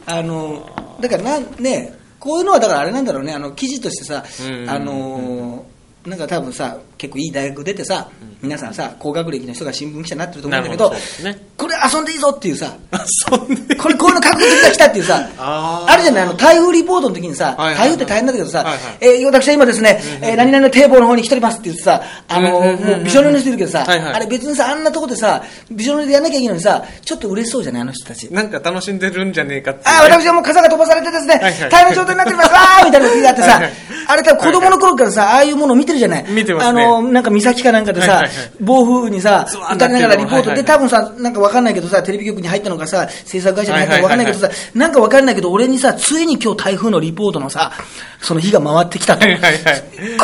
あの、だからなん、ね、こういうのはだからあれなんだろうね、あの、記事としてさうん、あの、なんか多分さ、結構いい大学出てさ、皆さんさ、高学歴の人が新聞記者になってると思うんだけどね、これ遊んでいいぞっていうさ。これこういうの確実が来たっていうさ、あるじゃない、あの、台風リポートの時にさ、はいはいはい。台風って大変だけどさ、はいはい。えー私は今ですね、えー何々の堤防の方に来ておりますって言ってさ、あのもうびしょ濡れの人いるけどさ、はいはい。あれ別にさ、あんなとこでさ、びしょ濡れでやんなきゃいけないのにさ、ちょっと嬉しそうじゃない、あの人たち。なんか楽しんでるんじゃねえかってああ、私はもう傘が飛ばされてですね、はいはい。大変な状態になっております、わーみたいな時があってさはいはい、あれ多分子供の頃からさ、ああいうものを見てるじゃない。見てますね。あの、なんか岬かなんかでさはいはいはい、暴風雨にさ打たれながらリポートで、多分さ、なんかわかんないけどさ、テレビ局に入ったのかさ、制作会社に入ったのかわかんないけどさ、なんかわかんないけど、俺にさ、ついに今日台風のリポートのさ、その日が回ってきたと。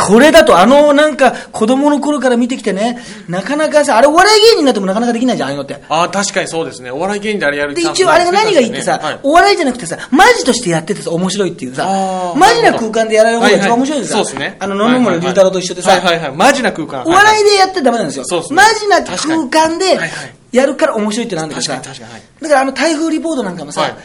これだと、あの、なんか、子供の頃から見てきてね、なかなかさ、あれお笑い芸人になってもなかなかできないじゃん、ああいうのって。ああ、確かにそうですね。お笑い芸人であれやるで、一応あれが何がいいってさ、はいお笑いじゃなくてさ、マジとしてやっててさ、面白いっていうさマジな空間でやられる方が一番面白いんですよ。そうですね。あの、野々村龍太郎と一緒でさ。マジな空間。お笑いでやってダメなんですよ。そうですね。マジな空間でやるから面白いってなんだけどさ、確かに確かにはい。だからあの台風リポートなんかもさ、はい。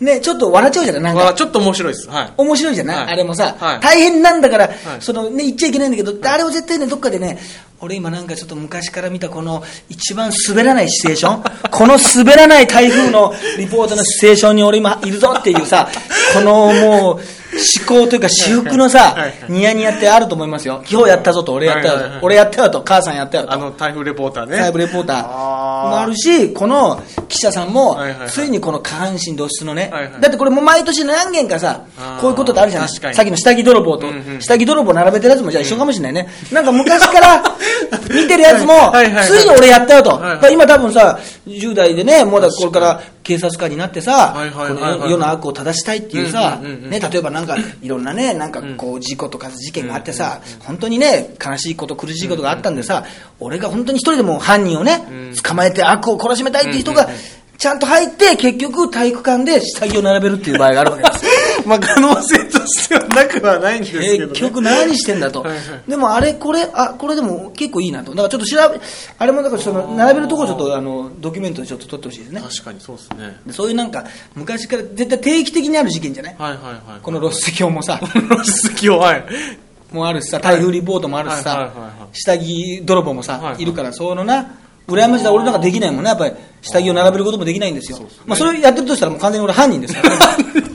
ね、ちょっと笑っちゃうじゃない？なんか。わちょっと面白いです。はい。面白いじゃない、はい。あれもさ、はい。大変なんだから、い。そのね、言っちゃいけないんだけど、あれを絶対ね、どっかでね、俺今なんかちょっと昔から見たこの一番滑らないシチュエーション、この滑らない台風のリポートのシチュエーションに俺今いるぞっていうさ、このもう、思考というか私服のさニヤニヤってあると思いますよ。今日やったぞと、俺やったよと俺やったよと、母さんやったよと。あの、台風レポーターね。ライブレポーター。もあるし、この記者さんもついにこの下半身露出のね。だってこれもう毎年何件かさこういうことってあるじゃないさっきの下着泥棒と。下着泥棒並べてるやつもじゃあ一緒かもしれないね。なんか昔から見てるやつもついに俺やったよと。今多分さ、10代でね、もうだこれから警察官になってさこの世の悪を正したいっていうさ、ね、例えばなんかいろんなね、なんかこう事故とか事件があってさ、本当にね、悲しいこと苦しいことがあったんでさ、俺が本当に一人でも犯人をね、捕まえて悪を懲らしめたいっていう人が、ちゃんと入って、結局体育館で下着を並べるっていう場合があるわけです。まあ可能性としてはなくはないんですけど、ね。結局何してんだとはいはい。でもあれ、これ、あ、これでも結構いいなと。だからちょっと調べ、あれもだからその、並べるところちょっとあの、ドキュメントでちょっと撮ってほしいですね。確かにそうですね。でそういうなんか、昔から絶対定期的にある事件じゃない？はいはいはい。このロス橋もさ、露出狂、はい。もあるしさ、台風リポートもあるしさはいはいはいはい、下着泥棒もさはいは、いいるから、そういうのな、羨ましいだ俺なんかできないもんね、やっぱり下着を並べることもできないんですよ。まあそれやってるとしたらもう完全に俺犯人ですからね。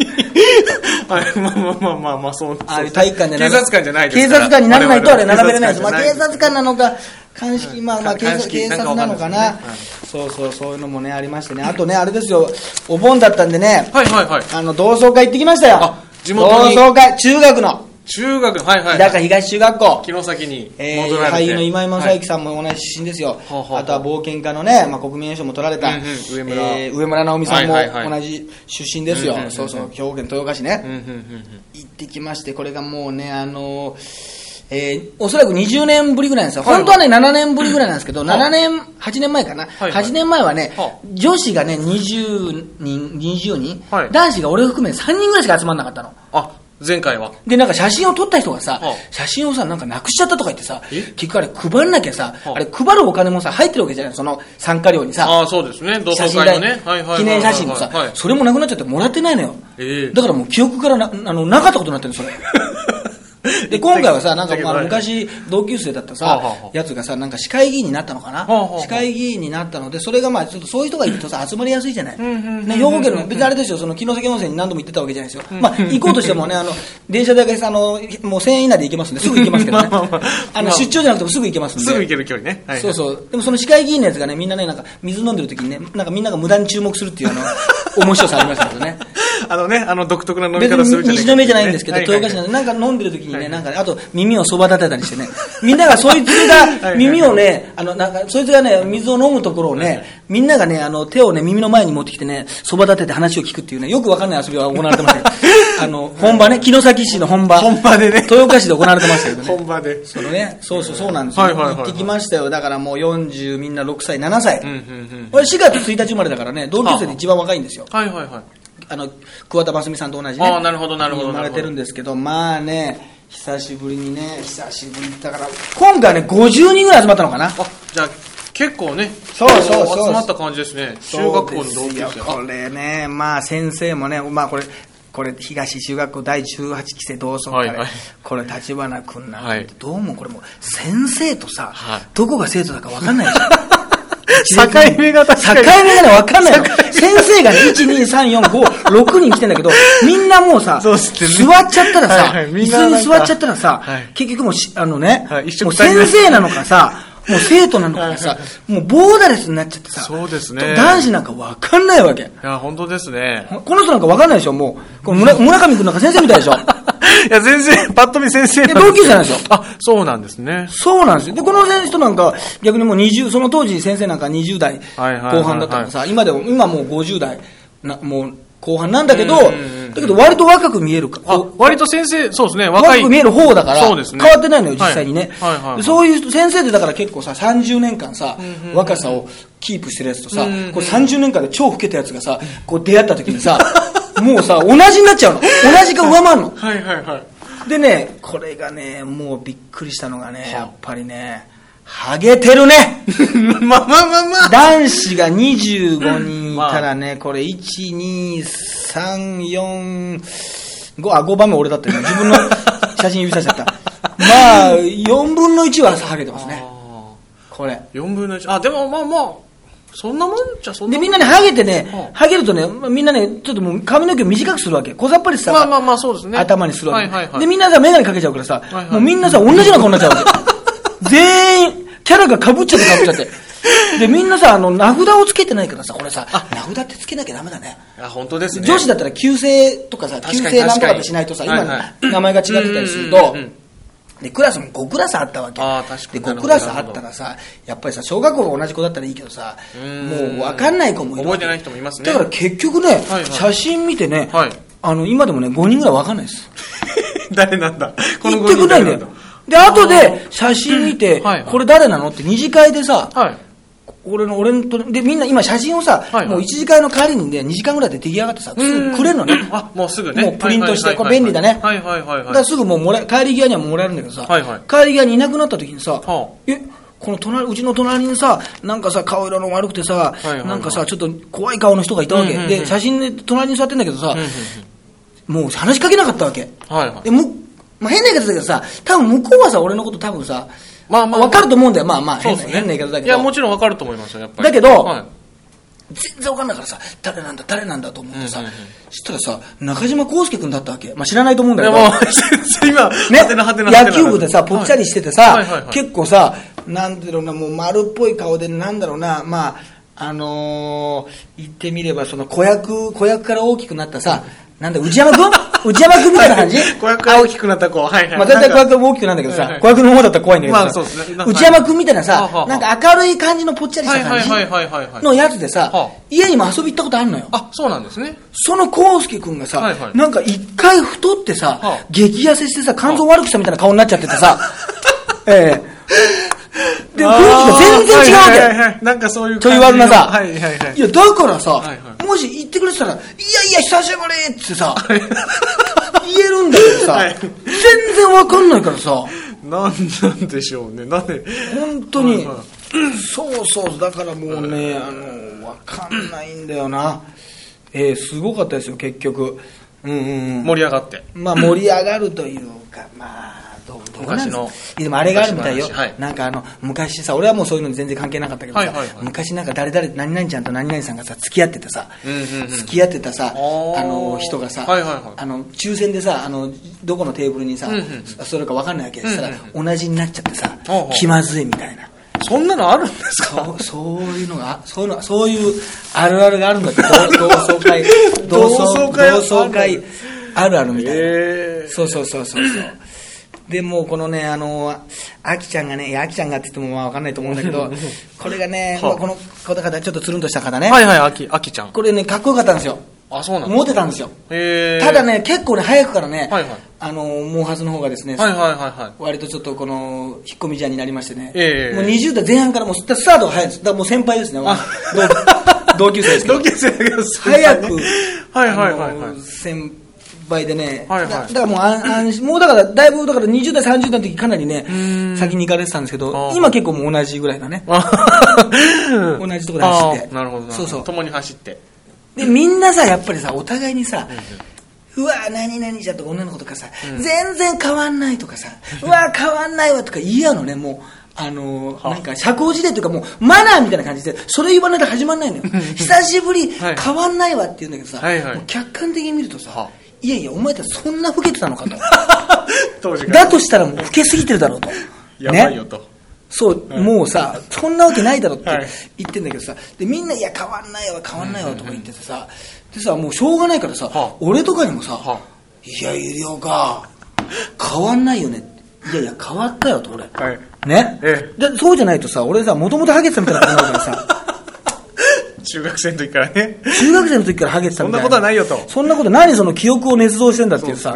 はい、まあまあまあまあまあ、そう。ああいう体育館で警察官じゃないです警察官にならないとあれ並べれないです。まあ警察官なのか、鑑識、まあまあ警察警察なのかな。そうそう、そういうのもね、ありましてね。あとね、あれですよ、お盆だったんでね、はいはいはい。あの、同窓会行ってきましたよ。あ地元に同窓会、中学の、中学の、はいはい。日高東中学校。城崎にえー戻られて。俳優の今井正はい幸さんも同じ出身ですよ、ほうほうほう。あとは冒険家のね、まあ、国民栄誉賞も取られた、うんうん上村。えー上村直美さんもはいはいはい。同じ出身ですよ、うんうんうんうん。そうそう、兵庫県豊岡市ね、うんうんうん行ってきまして、これがもうね、あのーえーおそらく20年ぶりぐらいなんですよ、はいはい。本当はね、7年ぶりぐらいなんですけど、はい7年、8年前かな、はいはい。8年前はね、は女子がね、20人、20人、はい。男子が俺を含め3人ぐらいしか集まんなかったの。あ、前回は。で、なんか写真を撮った人がさ、はあ写真をさ、なんかなくしちゃったとか言ってさ、え？結局あれ配んなきゃさ、はああれ配るお金もさ、入ってるわけじゃないその参加料にさ、ああ、そうですね。同写真代窓会のね。記念写真もさ、はい。それもなくなっちゃってもらってないのよ。ええだからもう記憶からな、あの、なかったことになってるの、それ。で、今回はさ、なんかまあはい昔、同級生だったさやつがさ、なんか市会議員になったのかな市会議員になったので、それがまあ、ちょっとそういう人がいるとさ、集まりやすいじゃない？兵庫県の、別にあれですよ、その、城崎温泉に何度も行ってたわけじゃないですよ。まあ、行こうとしてもね、あの、電車で、あの、もう1000円以内で行けますんで、すぐ行けますけどね まあの、出張じゃなくてもすぐ行けますんで。すぐ行ける距離ね。はい。そうそう。でもその市会議員のやつがね、みんなね、なんか、水飲んでる時にね、なんかみんなが無駄に注目するっていう、あの、面白さありましたけどね。あのね、あの独特な飲み別方するに虹の目じゃないんですけど、はいはなんで、なんか飲んでる時にね、はいなんかね、あと耳をそば立てたりしてね、みんながそいつが 耳をね、あの、なんか、そいつがね、水を飲むところをね、みんながね、あの、手をね、耳の前に持ってきてね、そば立てて話を聞くっていうね、よくわかんない遊びが行われてましたけど、あの、本場ね、城崎市の本場。本場でね豊岡市で行われてましたけどね。本場で。そのね、そうそうそうなんですよ。はいはいはいはい行ってきましたよ。だからもう40、みんな6歳、7歳。うんうんうん。俺4月1日生まれだからね、同級生で一番若いんですよ。はいはいはい。あの、桑田真澄さんと同じね。あーなるほどなるほど生まれてるんですけど、まあね、久しぶりにね、久しぶりだから、今回ね、50人ぐらい集まったのかな。あ、じゃあ、結構ね、そうそうそう集まった感じですね。中学校の同級生。これね、まあ先生もね、まあこれ、これ東中学校第18期生同窓会、はいはいこれ立花君なんて、はいどうもこれもう先生とさ、はいどこが生徒だか分かんないでしょ境目が確かに境目がね、分かんないの。先生がね、1、2、3、4、5、6人来てんだけど、みんなもうさ、座っちゃったらさ、はいはいみ椅んななんか子に座っちゃったらさ、はい結局もうし、あのね、もう先生なのかさ、もう生徒なのかさ、もうボーダレスになっちゃってさ、そうですね男子なんか分かんないわけ。いや、本当ですね。この人なんか分かんないでしょ、もう。こ村上君なんか先生みたいでしょ。いや、全然、パッと見先生同級生なんですよ。あ、そうなんですね。そうなんですよ。で、この人なんか、逆にもう20、その当時先生なんか20代後半だったからさ、今でも、今もう50代、なもう後半なんだけど、だけど割と若く見えるか。割と先生、そうですね、若く見える方だから、そうですね。変わってないのよ、実際にね。そういう人先生でだから結構さ、30年間さ、若さをキープしてるやつとさ、うんうんうん。これ30年間で超老けたやつがさ、こう出会った時にさ、もうさ、同じになっちゃうの。同じか上回るの。はいはいはい。でね、これがね、もうびっくりしたのがね、やっぱりね、ハゲてるね まあまあまあまあ。男子が25人いたらね、これ、1、2、3、4、5、あ、5番目俺だったよ。自分の 写真指さしちゃった。まあ、4分の1はハゲてますね。これ。4分の1。あ、でもまあまあ、そんなもんじゃそんなで、もんみんなね、ハゲてねうん、ハゲるとね、みんなね、ちょっともう髪の毛短くするわけ。小ざっぱりしたまあまあまあ、そうですね。頭にするわけ。はいはいはい。で、みんなさ、メガネかけちゃうからさ、はいはいもうみんなさ、同じような顔になっちゃうわけ。全員、キャラが被っちゃって被っちゃって。で、みんなさ、あの、名札をつけてないからさ、これさ、名札ってつけなきゃダメだね。あ、本当ですね。女子だったら旧姓とかさ、旧姓なんとかってしないとさ、今名前が違ってたりするとうんうんうん、で、クラスも5クラスあったわけ。あー確かで、に5クラスあったらさ、やっぱりさ、小学校が同じ子だったらいいけどさ、うんもう分かんない子もいる。覚えてない人もいますねだから結局ねはいはい、写真見てねはい、あの、今でもね、5人ぐらい分かんないです。誰なんだ？この言ってくれないんだ？よ誰。で、後で写真見てこれ誰なの？って二次会でさ、はい。俺の、俺のと、で、みんな今写真をさ、はいはいもう1時間の帰りにね、2時間ぐらいで出来上がってさ、すぐくれるのね。あ、もうすぐね。もうプリントしてこれ便利だねはいはいはいはい。だからすぐもうもらえ、帰り際にはもらえるんだけどさ、はいはい帰り際にいなくなった時にさ、はあえ、この隣、うちの隣にさ、なんかさ、顔色の悪くてさ、いはいはいなんかさ、ちょっと怖い顔の人がいたわけ。うんうんうんで、写真で隣に座ってんだけどさ、うんうんもう話しかけなかったわけ。うんはいはいで、。む、まあ、変な言い方だけどさ、多分向こうはさ、俺のこと多分さ、まあまあわかると思うんだよ。まあまあ、変な、ね。変な言い方だけど。いや、もちろんわかると思いますよ、やっぱり。だけどはい全然わかんないからさ、誰なんだ、誰なんだと思ってさ、うんうんうんそしたらさ、中島康介君だったわけ。まあ知らないと思うんだいや、けど。もう、全 然今、ねはてなはてなはてな野球部でさ、ぽっちゃりしててさ、はいはいはいはい結構さ、なんだろうな、もう丸っぽい顔で、なんだろうな、まあ、あのー、言ってみれば、その子役、子役から大きくなったさ、なんだ、内山君 内山君みたいな感じ子役が大きくなった子、はいはい。まあ大体子役も大きくなるんだけどさ子役の方だったら怖いんだけどさ、まあそうですね。内山君みたいなさなんか明るい感じのぽっちゃりした感じのやつでさはあ、家にも遊び行ったことあるのよ。あ、そうなんですね。その康介君がさ、はいはい。なんか一回太ってさ、はあ。激痩せしてさ、肝臓悪くしたみたいな顔になっちゃっててさ、ええで、雰囲気が全然違うわけ。はいはいはいなんかそういうちょい悪なさ、はいはいはい。いや、だからさ、はいはいもし言ってくれてたら、いやいや、久しぶりってさ、言えるんだけどさ、はい全然わかんないからさ、なんなんでしょうね。なんで？本当に、はいはそうそう、だからもうね、あの、わかんないんだよな。えー、すごかったですよ、結局。うんうんうん。盛り上がって。まあ盛り上がるというか、まあ、どうなんですでもあれがあるみたいよ、はい。なんかあの昔さ俺はもうそういうのに全然関係なかったけどさ、はいはいはい。昔なんか誰々何々ちゃんと何々さんがさ付き合ってたさ、うんうんうん。付き合ってたさあー。の人がさ、はいはいはい。あの抽選でさあのどこのテーブルにさ、うんうんそれか分かんないわけで、うんうん。同じになっちゃってさ、ほうほう気まずいみたいな。そんなのあるんですか？そうそういうのがそういうのそういうあるあるがあるんだって。同同窓会。同窓会同窓会あるあるみたいな、えそうそうそうそうそう。で、もうこのね、あの、あきちゃんがね、いや、あきちゃんがって言ってもまあわかんないと思うんだけど、これがね、はあまあこの方々、ちょっとつるんとした方ね、はいはい、あき、あきちゃん。これね、かっこよかったんですよ。あ、そうなんモテたんですよ。ただ。ね、結構ね、早くからね、はいはいあの、毛髪の方がですね、はいはいはいはい。割とちょっとこの、引っ込み思案になりましてね、ええもう20代前半からもうスタートが早いんです。だもう先輩ですね、同同級生ですけど 同級生だけど、早く、はいはいはいはい先輩でね、はいはい。だだからもう安安心、もうだから、だいぶだから20代、30代の時かなりねん、先に行かれてたんですけど今結構もう同じぐらいだね。あ同じとこで走って。なるほど。そうそう。共に走って。で、みんなさ、やっぱりさ、お互いにさ、うわ、何々じゃとか女の子とかさ、全然変わんないとかさ、うわ、変わんないわとか言い合うのね、もう。あのーはなんか社交辞令というかもうマナーみたいな感じでそれ言わないと始まんないのよ。久しぶりはい。変わんないわって言うんだけどさ、はいはい。客観的に見るとさ、はいやいやお前たちそんな老けてたのかと。当時。だとしたらもう老けすぎてるだろうと。やばいよと。そう、もうさ、そんなわけないだろって。はい。言ってんだけどさ、で、みんな、いや、変わんないわ、変わんないわとか言っててさ、でさ、もうしょうがないからさ、はあ。俺とかにもさ、はいや、ゆりおか、変わんないよね。いやいや、変わったよと、俺。はい。ね、えでそうじゃないとさ、俺さ、もともとハゲてたみたいなことになるからさ、中学生の時からね。中学生の時からハゲてたみたいな。そんなことはないよとそんなこと、何その記憶を捏造してんだっていうさ、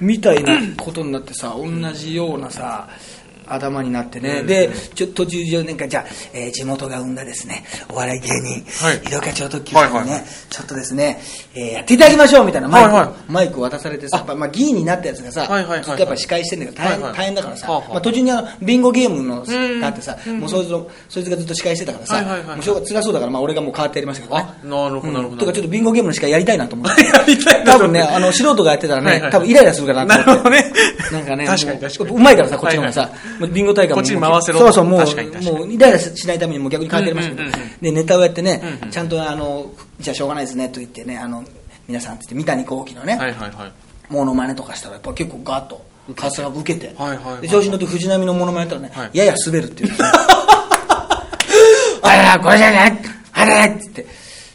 みたいなことになってさ、同じようなさ、頭になってね、で、ちょ途中10年間、じゃあ、えー地元が生んだですね、お笑い芸人、はい。井戸課長特急さんにね、はいはいはい。ちょっとですね、えーやっていただきましょうみたいなマイク,、はいはい。マイクを渡されてさ、まあ、議員になったやつがさ、はいはいはいはい。ずっとやっぱ司会してんだけど、大変,、はいはい。大変だからさ、はあはあ。まあ、途中にあのビンゴゲームのん。があってさ、もうそいつのそいつがずっと司会してたからさ、はいはいはいはい。もうしょうが辛そうだから、まあ、俺がもう変わってやりましたけどね。あ、なるほどなるほど。とかちょっとビンゴゲームの司会やりたいなと思って。やりたいな多分ね、あの、素人がやってたらね、はいはい多分イライラするかなと思って。なるほどね。なんかね、確かにもう確かに。うまいからさ、こっちの方がさ、もうビンゴ大会も。こっちに回せろそうそう、もう、もうイライラしないためにもう逆に変えてましたけど、で、ネタをやってね、ちゃんとあの、じゃあしょうがないですね、と言ってね、あの、皆さんって三谷幸喜のね、はいはいはい。モノマネとかしたら、やっぱ結構ガーッと、カスが受けて、はいはいはい。で調子に乗って藤波のモノマネやったらね、はい。やや滑るっていう。あら、これじゃない。あれって言って、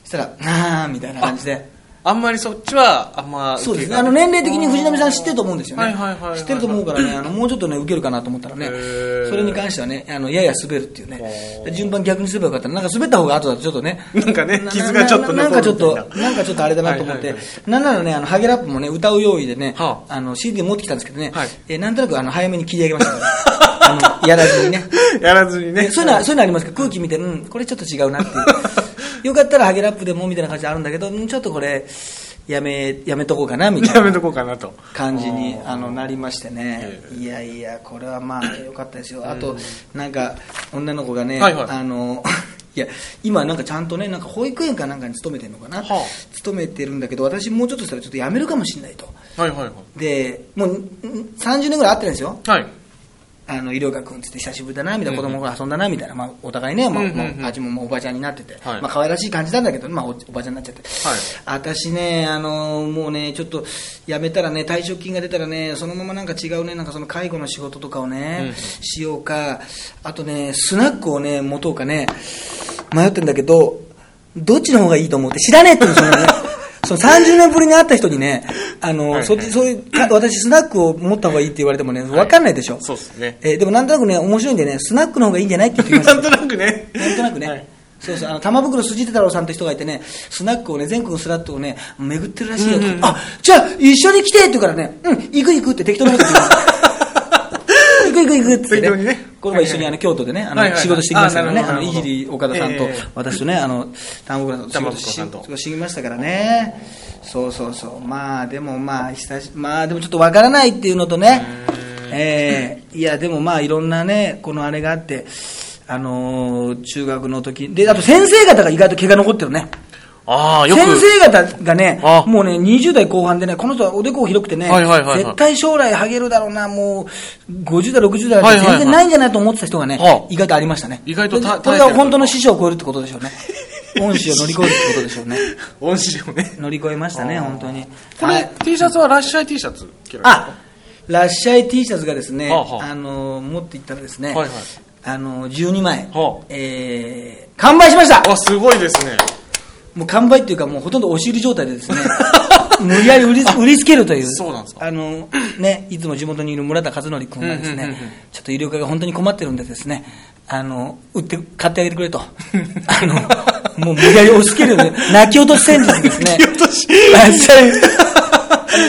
そしたら、あーみたいな感じで、あんまりそっちは、あんま、そうですね。あの、年齢的に藤波さん知ってると思うんですよね。知ってると思うからね、あの、もうちょっとね、受けるかなと思ったらねそれに関してはね、あの、やや滑るっていうね。順番逆にすればよかったな。なんか滑った方が後だとちょっとね。なんかねな傷がちょっとななんかちょっとななんかちょっとあれだなと思って。なんならね、あの、ハゲラップもね、歌う用意でね、はあの、CD 持ってきたんですけどねはい、えーなんとなくあの、早めに切り上げましたから。あの、やらずにね。やらずにね。ねそういうのは、そういうのありますけど、空気見て、うん、これちょっと違うなっていう。よかったらハゲラップでもみたいな感じあるんだけど、うんちょっとこれ、やめ、やめとこうかな、みたいなやめとこうかなと。感じにあのなりましてね。え、いやいや、これはまあ良かったですよ、あと、なんか女の子がね、はいはい。あの いや今、なんかちゃんとね、なんか保育園かなんかに勤めてるのかな、はあ。勤めてるんだけど、私、もうちょっとしたらちょっと辞めるかもしれないと、はいはいはい。でもうん30年ぐらい会ってるんですよ、はい。あの医療学君つって久しぶりだなみたいな、子供が遊んだなみたいな、まあ、お互いね、まあうんうんうん。もうあっちももうおばちゃんになってて、はい。まあ可愛らしい感じなんだけど、まあ、おおばちゃんになっちゃって、はい。私ね、あのもうね、ちょっと辞めたらね、退職金が出たらね、そのままなんか違うね、なんかその介護の仕事とかをね、うんしようか、あとね、スナックをね、持とうかね、迷ってるんだけど、どっちの方がいいと思って、知らねえって言うんですよね。その30年ぶりに会った人にね、あの、はいそっち、そういう、か私スナックを持った方がいいって言われてもね、わかんないでしょ。そうですね。えーでもなんとなくね、面白いんでね、スナックの方がいいんじゃないって言ってきました。なんとなくね。なんとなくね。はいそうそう、あの、玉袋筋太郎さんって人がいてね、スナックをね、全国のスナックをね、巡ってるらしいようんうんうんあ、じゃあ、一緒に来てって言うからね、うん、行く行くって適当なこと言って 行く行く行くって適当にねこの前一緒にあの京都でね、あの仕事してきましたからね、あの、いじり岡田さんとええ、私とね、あの、玉袋さんと仕玉事し袋さんと仕事してきましたからね。そうそうそう。まあ、でもまあ、久し、まあ、でもちょっとわからないっていうのとね、ええ。いや、でもまあ、いろんなね、このあれがあって、あのー中学の時。で、あと先生方が意外と怪我残ってるね。ああ、よく。先生方がねあ、もうね、20代後半でね、この人はおでこ広くてね、はいはいはいはい絶対将来ハゲるだろうな、もう、50代、60代は全然ないんじゃないと思ってた人がね、はあ意外とありましたね。意外とこれが本当の師匠を超えるってことでしょうね。恩師を乗り越えるってことでしょうね。恩師をね。乗り越えましたね、本当に。これ、はい T シャツはラッシャイ T シャツあ、ラッシャイ T シャツがですね、はあの、持っていったらですね、はいはいあの、12枚、はあえー、完売しましたあ、すごいですね。もう完売っていうか、もうほとんど押し売り状態でですね、無理やり売り売りつけるという、そうなんですか。あの、ね、いつも地元にいる村田和則君がですね、うんうんうんうん。ちょっと医療科が本当に困ってるんでですね、あの、売って、買ってあげてくれと。あの、もう無理やり押し付けるんで、泣き落とし戦術ですね。泣き落とし。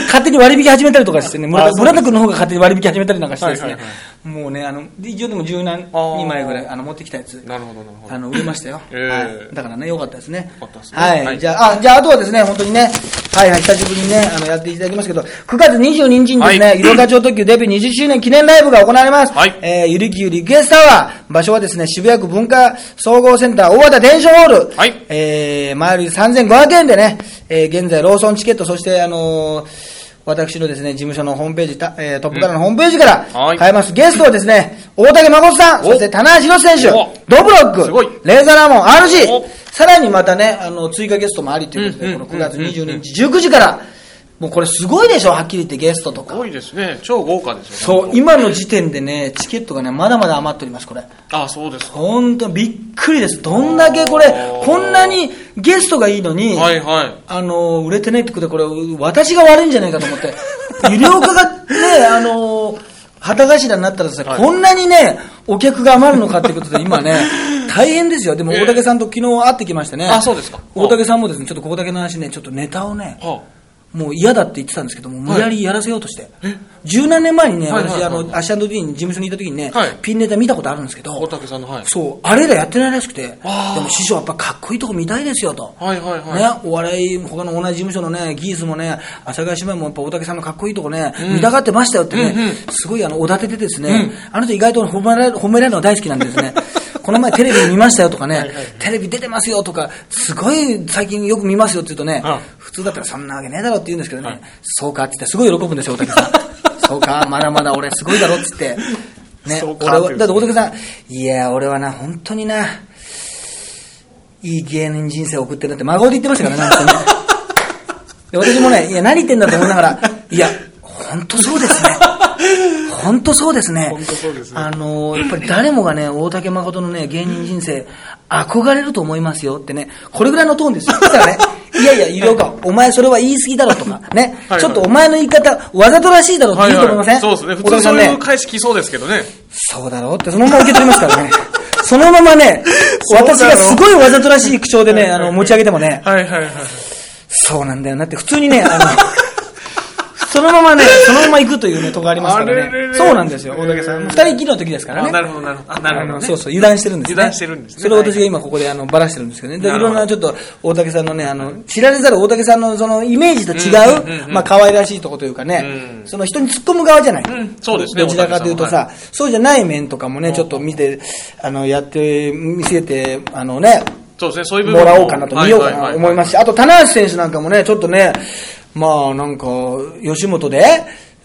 勝手に割引始めたりとかしてね、村田君の方が勝手に割引始めたりなんかしてですね、はいはいはもうね、あの、一応でも十何あー2枚ぐらいあの持ってきたやつ。なるほど、なるほど。あの、売れましたよ。えーはい。だからね、よかったですね。はい。はいじゃあ、あ、じゃあ、あとはですね、本当にね、はいはい、久しぶりにね、あの、やっていただきますけど、9月22日にですね、はい医療課長特急デビュー20周年記念ライブが行われます。はいえー、ゆりきゆリクエストアワー。場所はですね、渋谷区文化総合センター大和田伝承ホール。はいえー、前売り3500円でね、えー、現在ローソンチケット、そして、あのー私のですね、事務所のホームページ、たえートップからのホームページからはい。買えます。ゲストはですね、大竹誠さん、そして棚橋宏選手お、ドブロック、すごい。レーザーラモン、RG お、さらにまたね、あの、追加ゲストもありということで、うんこの9月22日19時から、もうこれすごいでしょ、はっきり言ってゲストとか。多いですね。超豪華ですよそう、今の時点でね、チケットがね、まだまだ余っております、これ。あ、そうですか。本当びっくりです。どんだけこれ、こんなにゲストがいいのに、はいはい。あの、売れてないってことで、これ、私が悪いんじゃないかと思って。医療科がね、あの、旗頭になったらさ、はいこんなにね、お客が余るのかっていうことで、今ね、大変ですよ。でも、ええ大竹さんと昨日会ってきましてね。あそうですか大竹さんもですね、ちょっとここだけの話ね、ちょっとネタをね、はもう嫌だって言ってたんですけども、無理やりやらせようとして。十何年前にね、私、あの、アシャンド D に事務所にいた時にねはい、ピンネタ見たことあるんですけど、大竹さんの、はい。そう、あれらやってないらしくて、でも師匠やっぱかっこいいとこ見たいですよと。はいはいはい。ね、お笑い、他の同じ事務所のね、ギースもね、阿佐ヶ谷姉妹もやっぱ大竹さんのかっこいいとこね、見たがってましたよってね、すごいあの、おだててですね、あの人意外と褒められる褒められるの大好きなんですね。この前テレビ見ましたよとかね、テレビ出てますよとか、すごい最近よく見ますよって言うとね、うん普通だったらそんなわけねえだろって言うんですけどね、はいそうかって言ってすごい喜ぶんですよ、大竹さん。そうか、まだまだ俺すごいだろっつって。ね、俺は、だって大竹さん、いや、俺はな、本当にな、いい芸人人生を送ってるなって孫で言ってましたからね、本当にで私もね、いや、何言ってんだと思いながら、いや、本当そうですね。本当そうですね。本当そうですねあのーやっぱり誰もがね、大竹誠のね、芸人人生、憧れると思いますよってね、これぐらいのトーンですよ。だからね、いやいや、有料化、お前それは言い過ぎだろとか、ねはい。ちょっとお前の言い方、わざとらしいだろって言うと思いませんそうですね。普通そういう。返し来そうですけどね。そうだろうって、そのまま受け取りますからね。そのままね、私がすごいわざとらしい口調でね、あの、持ち上げてもね、はいはいはい。そうなんだよなって、普通にね、あの、そのままね、そのまま行くというね、とこありますからね。あれれれ。そうなんですよ、大竹さん。二人きりの時ですからね。あなるほどなるほど。あなるほどね。そうそう、油断してるんですね。油断してるんですね。それを私が今ここであの、ばらしてるんですけどね。でいろんなちょっと、大竹さんのね、あの、知られざる大竹さんのその、イメージと違うんうんまあ、可愛らしいとこというかね。う、ん。その人に突っ込む側じゃない。うんそうですねどちらかというとさ。そうじゃない面とかもね、ちょっと見て、あの、やって、見せて、あのね、そうですね、そういう部分も。らおうかなと、見ようかなと思いますし、あと、棚橋選手なんかもね、ちょっとね、まあ、なんか、吉本で、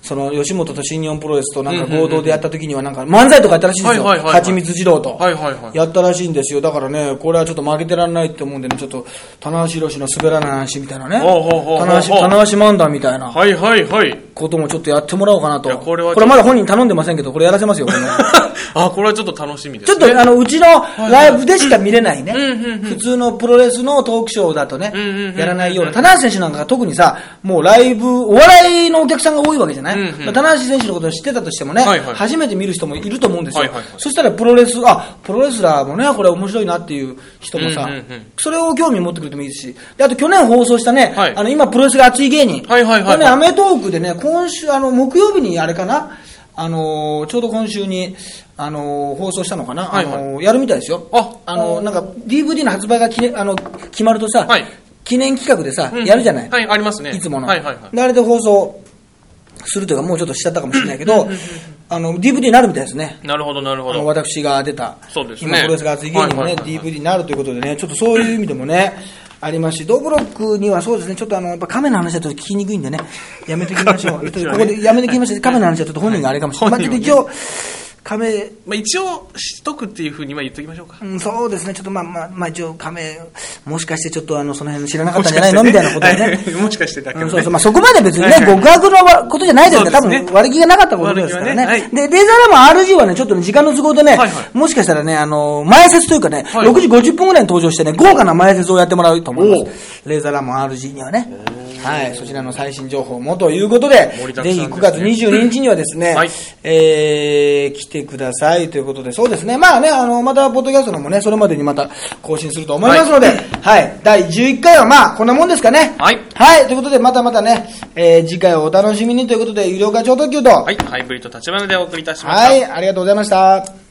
その、吉本と新日本プロレスとなんか合同でやった時にはなんか、漫才とかやったらしいんですよ。はいはいはいはいはちみつ二郎と。やったらしいんですよ。だからね、これはちょっと負けてらんないって思うんでね、ちょっと、棚橋宏の滑らない話みたいなね。棚橋、棚橋漫談みたいなはいはいはい。こともちょっとやってもらおうかなと。これはまだ本人頼んでませんけど、これやらせますよ、これね あ、これはちょっと楽しみですね。ちょっとあの、うちのライブでしか見れないね。普通のプロレスのトークショーだとねやらないような。棚橋選手なんかが特にさ、もうライブ、お笑いのお客さんが多いわけじゃない？うんうんまあ棚橋選手のことを知ってたとしてもねはいはい、初めて見る人もいると思うんですよはいはいはい。そしたらプロレス、あ、プロレスラーもね、これ面白いなっていう人もさうんうんうん、それを興味持ってくれてもいいし、であと去年放送したねはい、あの、今プロレスが熱い芸人。はいはいはいはいこれね、アメトークでね、今週、あの、木曜日にあれかな、あのーちょうど今週に、あのー放送したのかな、はいはいあのーやるみたいですよ。ああのーなんか DVD の発売がきねあの決まるとさ、はい記念企画でさ、うんやるじゃない、はい、ありますね。いつもの、はいはいはい。で。あれで放送するというか、もうちょっとしちゃったかもしれないけど、あの DVD になるみたいですね。なるほどなるほど。私が出た、そうですね今プロレスが熱い芸人もね、DVD になるということでね、ちょっとそういう意味でもね、ありますし、ドブロックにはそうですね、ちょっとあの、やっぱカメの話だと聞きにくいんでね、やめておきましょう。ここでやめておきましょう。カメの話はちょっと本人があれかもしれない。まあ、一応、カメ、まあ一応、知っとくっていうふうには言っときましょうか。うん、そうですね、ちょっとまあまあ、まあ一応、亀、もしかしてちょっとあの、その辺知らなかったんじゃないの？みたいなことでね。はい。もしかしてだけどね。うんそうそう、まあそこまで別にね、極悪のわことじゃないですから、ね。分割り気がなかったことですからね。ねはい。で、レーザーラモン RG はね、ちょっとね、時間の都合でね、はいはい。もしかしたらね、あの、前説というかね、はい。6時50分ぐらいに登場してね、豪華な前説をやってもらうと思います。レーザーラモン RG にはね。はい、そちらの最新情報もということで、盛りだくぜひさんですね。9月22日にはですね、はい。えー、来てくださいということで、そうですね、まあね、あの、また、ポッドキャストのもね、それまでにまた更新すると思いますので、はい、第11回はまあ、こんなもんですかね。はい。はい、ということで、またまたね、えー、次回をお楽しみにということで、有料化超特急と、はい、ハイブリッド立花でお送りいたしました。はい、ありがとうございました。